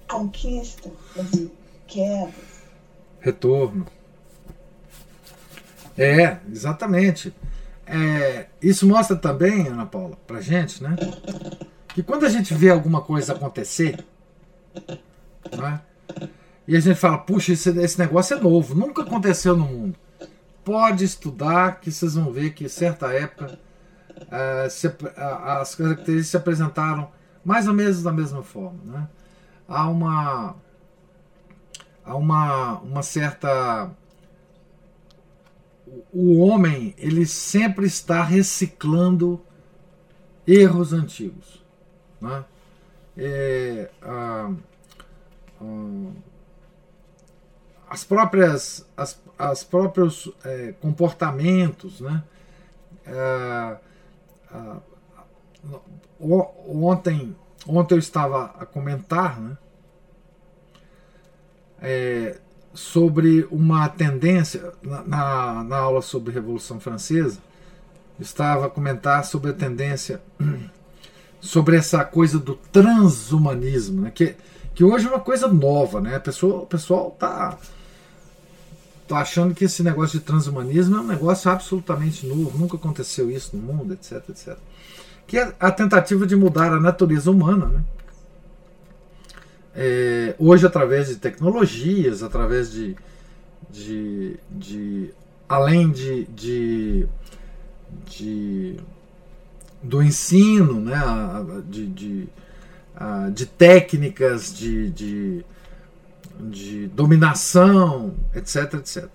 conquista, quedas. Retorno. É, exatamente. É, isso mostra também, Ana Paula, pra gente, né? Que quando a gente vê alguma coisa acontecer, né? E a gente fala, puxa, esse, esse negócio é novo, nunca aconteceu no mundo. Pode estudar que vocês vão ver que certa época é, se, as características se apresentaram mais ou menos da mesma forma. Né? Há uma, há uma, uma certa o homem ele sempre está reciclando erros antigos. Né? É, ah, ah, as próprias as, as próprios é, comportamentos, né? Ah ontem ontem eu estava a comentar, né? Sobre uma tendência, na, na aula sobre Revolução Francesa, estava a comentar sobre a tendência, sobre essa coisa do transhumanismo, né? que, que hoje é uma coisa nova, né? Pessoa, o pessoal está tá achando que esse negócio de transhumanismo é um negócio absolutamente novo, nunca aconteceu isso no mundo, etc, etc. Que é a tentativa de mudar a natureza humana, né? É, hoje através de tecnologias, através de, de, de além de, de, de, do ensino, né, de, de, de técnicas de, de, de dominação, etc, etc.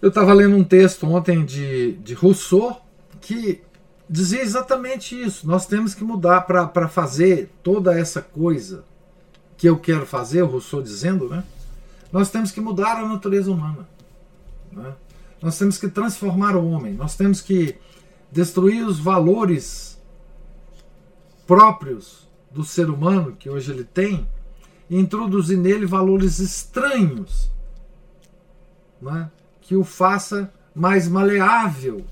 Eu estava lendo um texto ontem de, de Rousseau que dizia exatamente isso. Nós temos que mudar para fazer toda essa coisa que eu quero fazer, o Rousseau dizendo, né? nós temos que mudar a natureza humana. Né? Nós temos que transformar o homem, nós temos que destruir os valores próprios do ser humano que hoje ele tem e introduzir nele valores estranhos né, que o faça mais maleável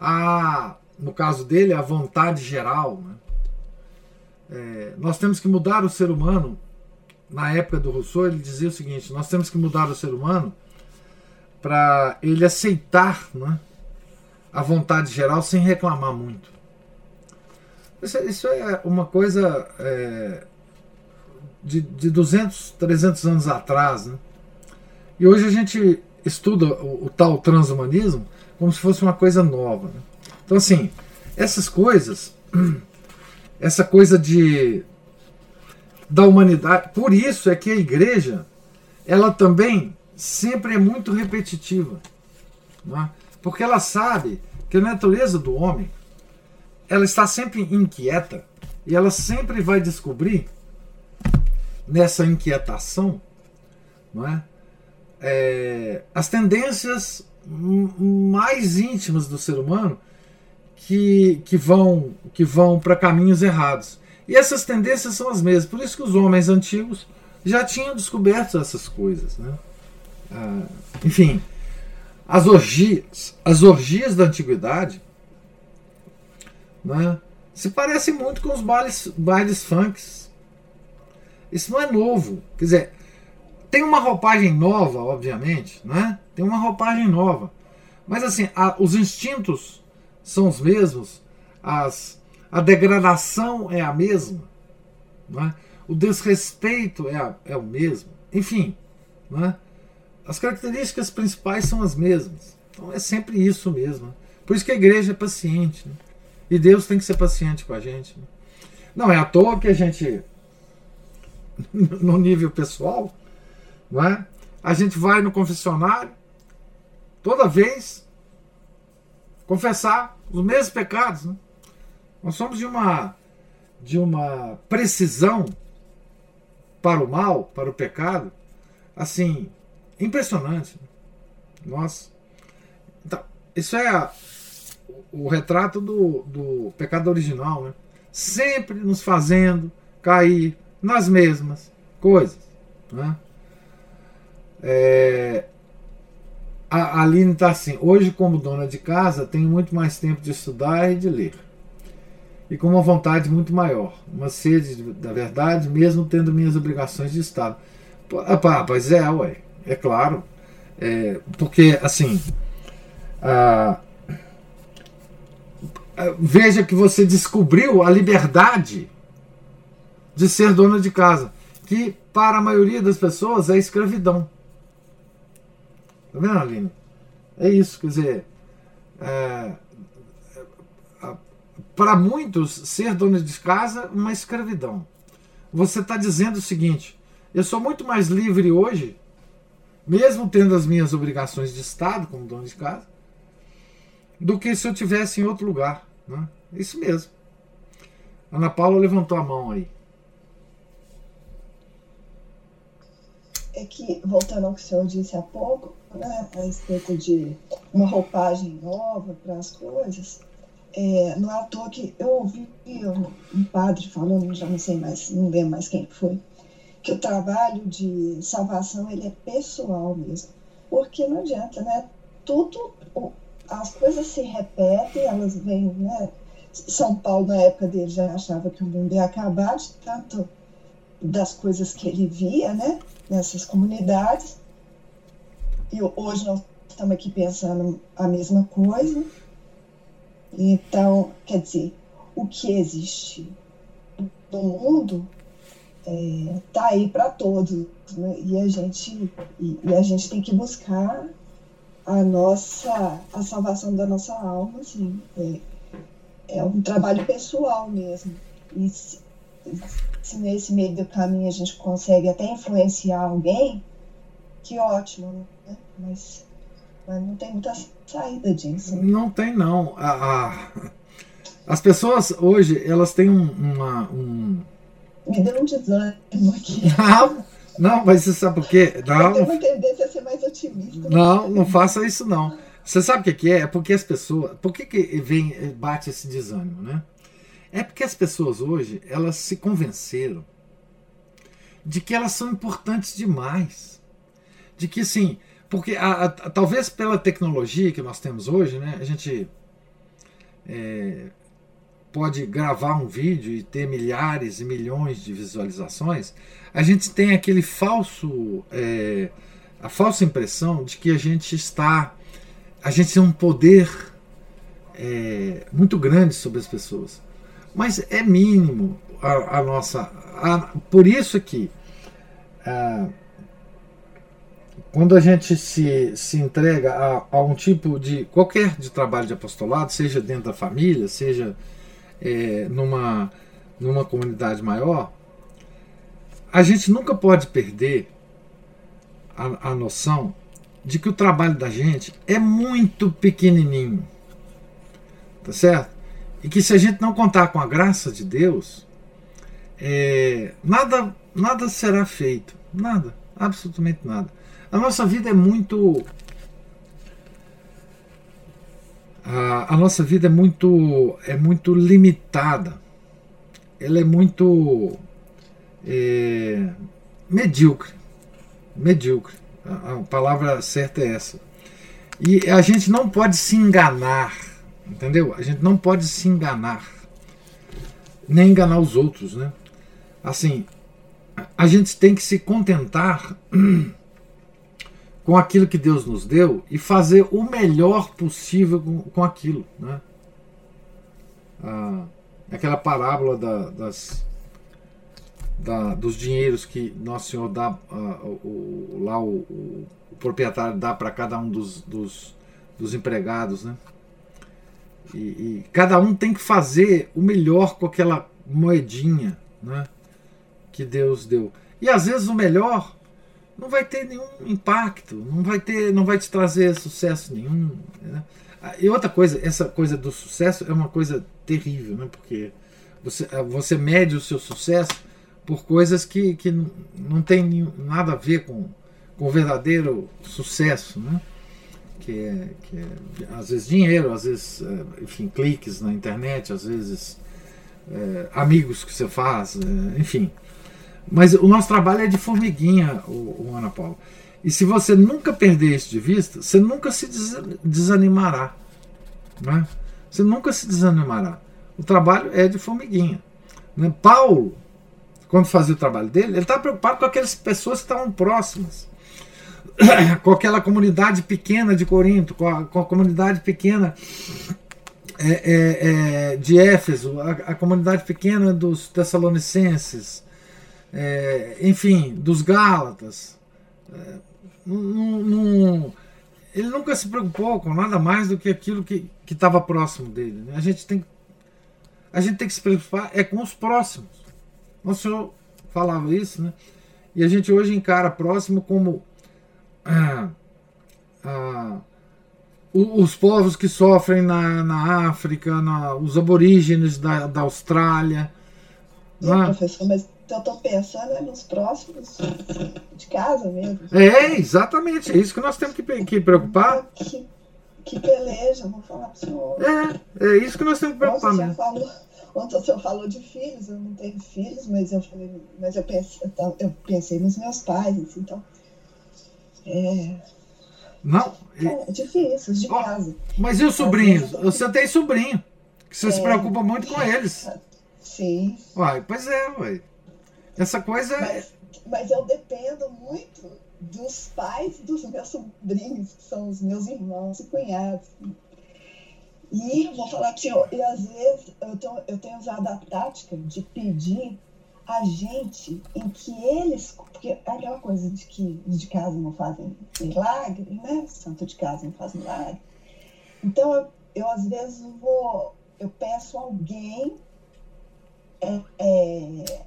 a, no caso dele, a vontade geral. Né? É, nós temos que mudar o ser humano. Na época do Rousseau, ele dizia o seguinte: nós temos que mudar o ser humano para ele aceitar né, a vontade geral sem reclamar muito. Isso, isso é uma coisa é, de, de 200, 300 anos atrás. Né? E hoje a gente estuda o, o tal transhumanismo como se fosse uma coisa nova. Né? Então, assim, essas coisas, essa coisa de da humanidade, por isso é que a igreja, ela também sempre é muito repetitiva, é? porque ela sabe que a natureza do homem, ela está sempre inquieta e ela sempre vai descobrir nessa inquietação, não é? é as tendências mais íntimas do ser humano que, que vão, que vão para caminhos errados. E essas tendências são as mesmas. Por isso que os homens antigos já tinham descoberto essas coisas. Né? Ah, enfim, as orgias, as orgias da antiguidade né, se parecem muito com os bailes, bailes funks. Isso não é novo. Quer dizer, tem uma roupagem nova, obviamente, né? Tem uma roupagem nova. Mas assim, a, os instintos são os mesmos, as, a degradação é a mesma, né? o desrespeito é, a, é o mesmo, enfim, né? as características principais são as mesmas. Então é sempre isso mesmo. Por isso que a igreja é paciente. Né? E Deus tem que ser paciente com a gente. Né? Não é à toa que a gente, no nível pessoal, não é? A gente vai no confessionário, toda vez, confessar os mesmos pecados. Né? Nós somos de uma, de uma precisão para o mal, para o pecado, assim, impressionante. Nossa. Então, isso é a, o retrato do, do pecado original, né? Sempre nos fazendo cair nas mesmas coisas. Né? É, a Aline está assim: hoje, como dona de casa, tenho muito mais tempo de estudar e de ler. E com uma vontade muito maior, uma sede da verdade, mesmo tendo minhas obrigações de Estado. Pá, pois é, ué, é claro. É, porque, assim, a, a, veja que você descobriu a liberdade de ser dona de casa, que para a maioria das pessoas é escravidão. Tá vendo, Aline? É isso, quer dizer. É, para muitos, ser dono de casa é uma escravidão. Você está dizendo o seguinte: eu sou muito mais livre hoje, mesmo tendo as minhas obrigações de Estado como dono de casa, do que se eu tivesse em outro lugar. Né? Isso mesmo. Ana Paula levantou a mão aí. É que, voltando ao que o senhor disse há pouco, né, a respeito de uma roupagem nova para as coisas, é, não é à toa que eu ouvi um, um padre falando, já não sei mais, não lembro mais quem foi, que o trabalho de salvação ele é pessoal mesmo. Porque não adianta, né? Tudo, as coisas se repetem, elas vêm, né? São Paulo, na época dele, já achava que o mundo ia acabar de tanto das coisas que ele via, né? nessas comunidades. E hoje nós estamos aqui pensando a mesma coisa. Então, quer dizer, o que existe no mundo está é, tá aí para todos. Né? E, a gente, e, e, a gente tem que buscar a nossa a salvação da nossa alma. Assim, é, é um trabalho pessoal mesmo. E se, se nesse meio do caminho a gente consegue até influenciar alguém, que ótimo, né? Mas, mas não tem muita saída disso. Não tem, não. A, as pessoas hoje, elas têm um, uma, um... Me deu um desânimo aqui. Não, não, mas você sabe por quê? Não, eu tenho uma tendência a ser mais otimista. Não, não faça isso, não. Você sabe o que, que é? É porque as pessoas. Por que, que vem, bate esse desânimo, né? É porque as pessoas hoje, elas se convenceram de que elas são importantes demais. de que sim, porque a, a, talvez pela tecnologia que nós temos hoje, né, a gente é, pode gravar um vídeo e ter milhares e milhões de visualizações, a gente tem aquele falso, é, a falsa impressão de que a gente está, a gente tem um poder é, muito grande sobre as pessoas, mas é mínimo a, a nossa, a, por isso que a, quando a gente se, se entrega a, a, um tipo de qualquer de trabalho de apostolado, seja dentro da família, seja é, numa, numa comunidade maior, a gente nunca pode perder a, a noção de que o trabalho da gente é muito pequenininho, tá certo? E que se a gente não contar com a graça de Deus, é, nada, nada será feito, nada, absolutamente nada. A nossa vida é muito. A, a nossa vida é muito, é muito limitada. Ela é muito é, medíocre. Medíocre. A, a palavra certa é essa. E a gente não pode se enganar, entendeu? A gente não pode se enganar, nem enganar os outros, né? Assim, a gente tem que se contentar com aquilo que Deus nos deu e fazer o melhor possível com, com aquilo. Né? Ah, aquela parábola da, das, da, dos dinheiros que Nosso Senhor dá, ah, o, lá o, o, o, proprietário dá para cada um dos, dos, dos empregados. Né? E, e, cada um tem que fazer o melhor com aquela moedinha né, que Deus deu. E às vezes o melhor não vai ter nenhum impacto, não vai ter, não vai te trazer sucesso nenhum. Né? E outra coisa, essa coisa do sucesso é uma coisa terrível, né? porque você, você mede o seu sucesso por coisas que, que não tem nada a ver com, com o verdadeiro sucesso, né? Que, é, que é às vezes dinheiro, às vezes é, enfim, cliques na internet, às vezes é, amigos que você faz, é, enfim. Mas o nosso trabalho é de formiguinha, o, o Ana Paula. E se você nunca perder isso de vista, você nunca se desanimará. Né? Você nunca se desanimará. O trabalho é de formiguinha. Né? Paulo, quando fazia o trabalho dele, ele estava preocupado com aquelas pessoas que estavam próximas. com aquela comunidade pequena de Corinto, com a, com a comunidade pequena é, é, é, de Éfeso, a, a comunidade pequena dos Tessalonicenses é, enfim, dos Gálatas. É, ele nunca se preocupou com nada mais do que aquilo que estava próximo dele. Né? A, gente tem, a gente tem que se preocupar é com os próximos. O senhor falava isso, né? E a gente hoje encara próximo como ah, ah, os povos que sofrem na, na África, na, os aborígenes da, da Austrália. É, professor, mas eu tô pensando nos próximos de casa mesmo. É, exatamente. É isso que nós temos que, que preocupar. Que, que peleja, vou falar pro senhor. É, é isso que nós temos que preocupar mesmo. Falou, ontem o senhor falou de filhos, eu não tenho filhos, mas eu falei, mas eu pensei, eu pensei nos meus pais, assim, então. É. Não. É, é difícil, de casa. Mas e os sobrinhos? Você tem sobrinho. Que você é, se preocupa muito com eles. Sim. Uai, pois é, uai. Essa coisa. Mas, mas eu dependo muito dos pais dos meus sobrinhos, que são os meus irmãos e cunhados. E vou falar para o senhor, e às vezes eu, eu tenho usado a tática de pedir a gente em que eles. Porque é aquela coisa de que os de casa não fazem milagre, né? Santo de casa não faz milagre. Então eu, eu às vezes vou. Eu peço alguém. É, é,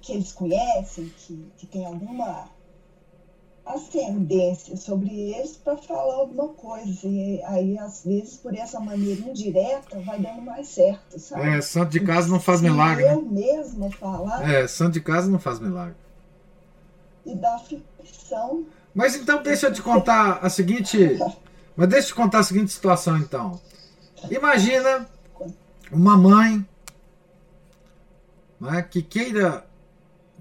que eles conhecem, que, que tem alguma ascendência sobre eles para falar alguma coisa. E aí, às vezes, por essa maneira indireta, vai dando mais certo, sabe? É, santo de casa não faz milagre. Eu né? mesma falar. É, santo de casa não faz milagre. E dá fricção. Mas então deixa eu te contar a seguinte. Mas deixa eu te contar a seguinte situação então. Imagina uma mãe né, que queira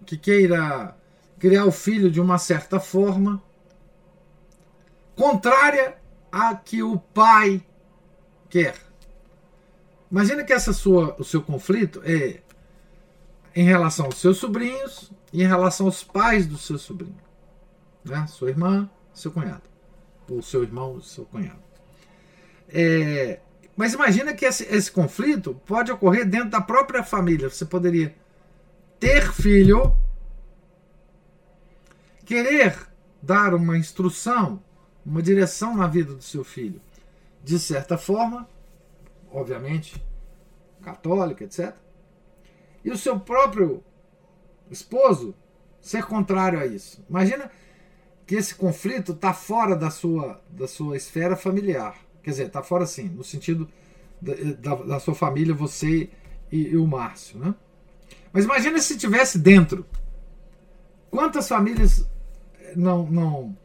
que queira criar o filho de uma certa forma, contrária a que o pai quer. Imagina que essa sua, o seu conflito é em relação aos seus sobrinhos e em relação aos pais do seu sobrinho. Né? Sua irmã, seu cunhado. Ou seu irmão, seu cunhado. É, mas imagina que esse, esse conflito pode ocorrer dentro da própria família. Você poderia ter filho, querer dar uma instrução, uma direção na vida do seu filho, de certa forma, obviamente, católica, etc. E o seu próprio esposo ser contrário a isso. Imagina que esse conflito está fora da sua, da sua esfera familiar. Quer dizer, está fora sim, no sentido da, da, da sua família, você e, e, o Márcio. Né? Mas imagina se estivesse dentro. Quantas famílias não, não,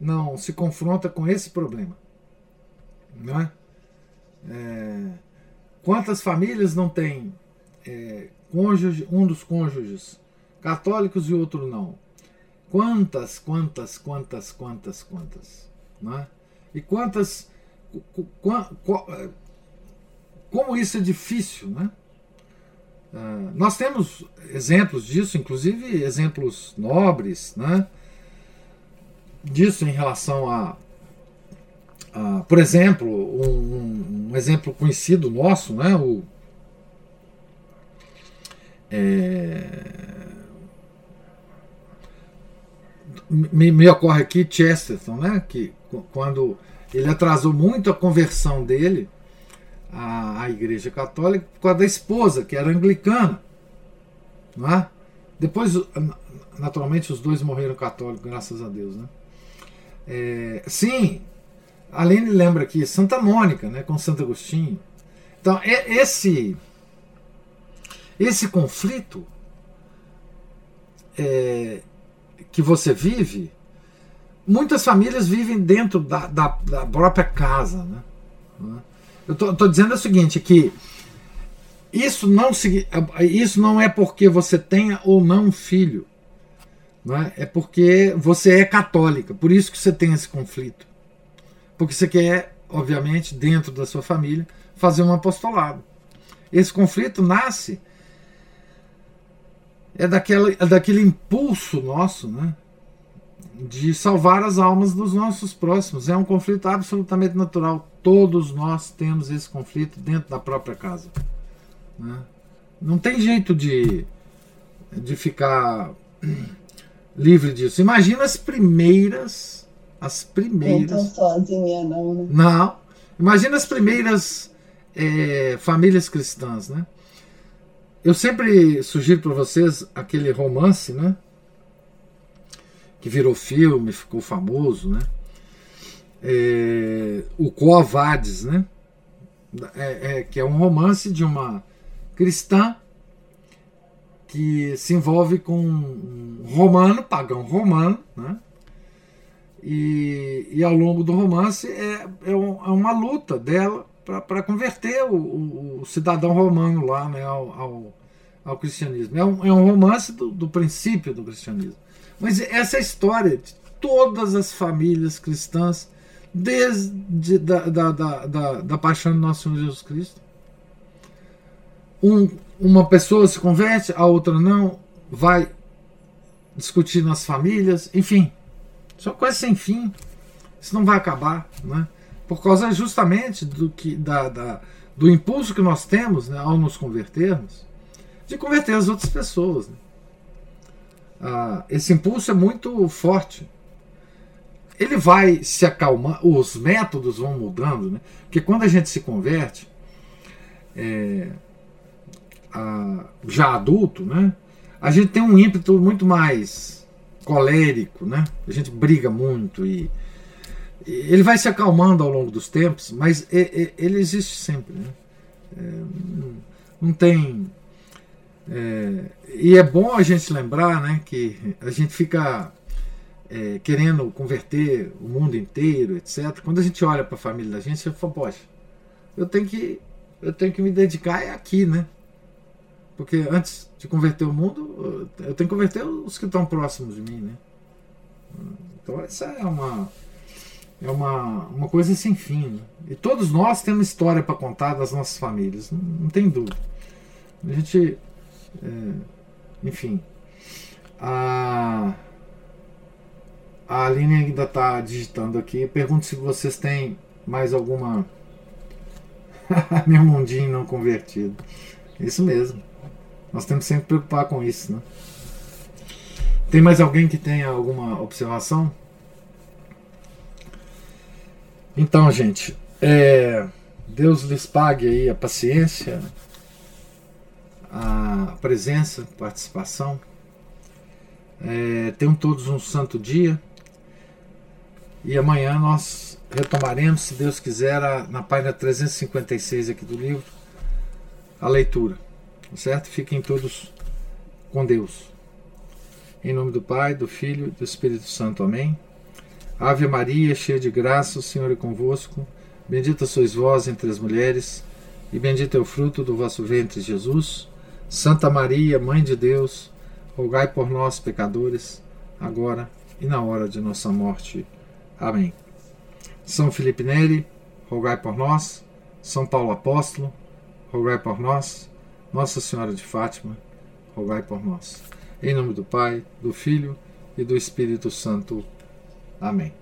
não se confronta com esse problema? Não é? é quantas famílias não têm é, cônjuge, um dos cônjuges católicos e outro não? Quantas, quantas, quantas, quantas, quantas? Não é? E quantas. É, como isso é difícil, né? Uh, nós temos exemplos disso, inclusive exemplos nobres, né? Disso em relação a, a por exemplo, um, um, exemplo conhecido nosso, né? o, é, me, me, ocorre aqui Chesterton, né? que quando ele atrasou muito a conversão dele, à, à Igreja Católica por causa da esposa, que era anglicana. Não é? Depois, naturalmente, os dois morreram católicos, graças a Deus. Né? É, sim, a Lene lembra aqui Santa Mônica, né, com Santo Agostinho. Então, é esse, esse conflito é, que você vive, muitas famílias vivem dentro da, da, da própria casa. Né? Eu estou dizendo o seguinte, que isso não, isso não é porque você tenha ou não filho. Não é? é porque você é católica, por isso que você tem esse conflito. Porque você quer, obviamente, dentro da sua família, fazer um apostolado. Esse conflito nasce é, daquela, é daquele impulso nosso, né? de salvar as almas dos nossos próximos. É um conflito absolutamente natural. Todos nós temos esse conflito dentro da própria casa. Né? Não tem jeito de, de ficar livre disso. Imagina as primeiras. As primeiras. Não sozinha, não, né? Não. Imagina as primeiras é, famílias cristãs, né? Eu sempre sugiro para vocês aquele romance, né? que virou filme, ficou famoso, né? É, o Coavades, né? É, é, que é um romance de uma cristã que se envolve com um romano, pagão romano, né? E, e ao longo do romance é, é, um, é uma luta dela para converter o, o, o, cidadão romano lá né, ao, ao, ao cristianismo. É um, é um romance do, do princípio do cristianismo. Mas essa é a história de todas as famílias cristãs, desde da, da, da, da, da paixão do nosso Senhor Jesus Cristo. Um, uma pessoa se converte, a outra não, vai discutir nas famílias, enfim, só coisa sem fim. Isso não vai acabar, né? por causa justamente do, que, da, da, do impulso que nós temos né, ao nos convertermos, de converter as outras pessoas. Né? ah, esse impulso é muito forte. Ele vai se acalmar, os métodos vão mudando, né? porque quando a gente se converte, é, já adulto, né? a gente tem um ímpeto muito mais colérico, né? a gente briga muito e, e ele vai se acalmando ao longo dos tempos, mas ele, ele existe sempre. Né? É, não tem é, e é bom a gente lembrar né, que a gente fica é, querendo converter o mundo inteiro, etc. Quando a gente olha para a família da gente, você fala, poxa, eu tenho que, eu tenho que me dedicar é aqui, né? Porque antes de converter o mundo, eu tenho que converter os que estão próximos de mim, né? Então essa é uma, é uma, uma coisa sem fim. Né? E todos nós temos história para contar das nossas famílias, não, não tem dúvida. A gente. É, enfim. A, a Aline ainda está digitando aqui. Pergunto se vocês têm mais alguma. Meu mundinho não convertido. Isso mesmo. Nós temos sempre que preocupar com isso, né? Tem mais alguém que tenha alguma observação? Então, gente, é, Deus lhes pague aí a paciência, a presença, participação. É, tenham todos um santo dia. E amanhã nós retomaremos, se Deus quiser, a, na página 356 aqui do livro, a leitura. Certo? Fiquem todos com Deus. Em nome do Pai, do Filho e do Espírito Santo. Amém. Ave Maria, cheia de graça, o Senhor é convosco. Bendita sois vós entre as mulheres, e bendito é o fruto do vosso ventre, Jesus. Santa Maria, Mãe de Deus, rogai por nós, pecadores, agora e na hora de nossa morte. Amém. São Felipe Neri, rogai por nós. São Paulo Apóstolo, rogai por nós. Nossa Senhora de Fátima, rogai por nós. Em nome do Pai, do Filho e do Espírito Santo. Amém.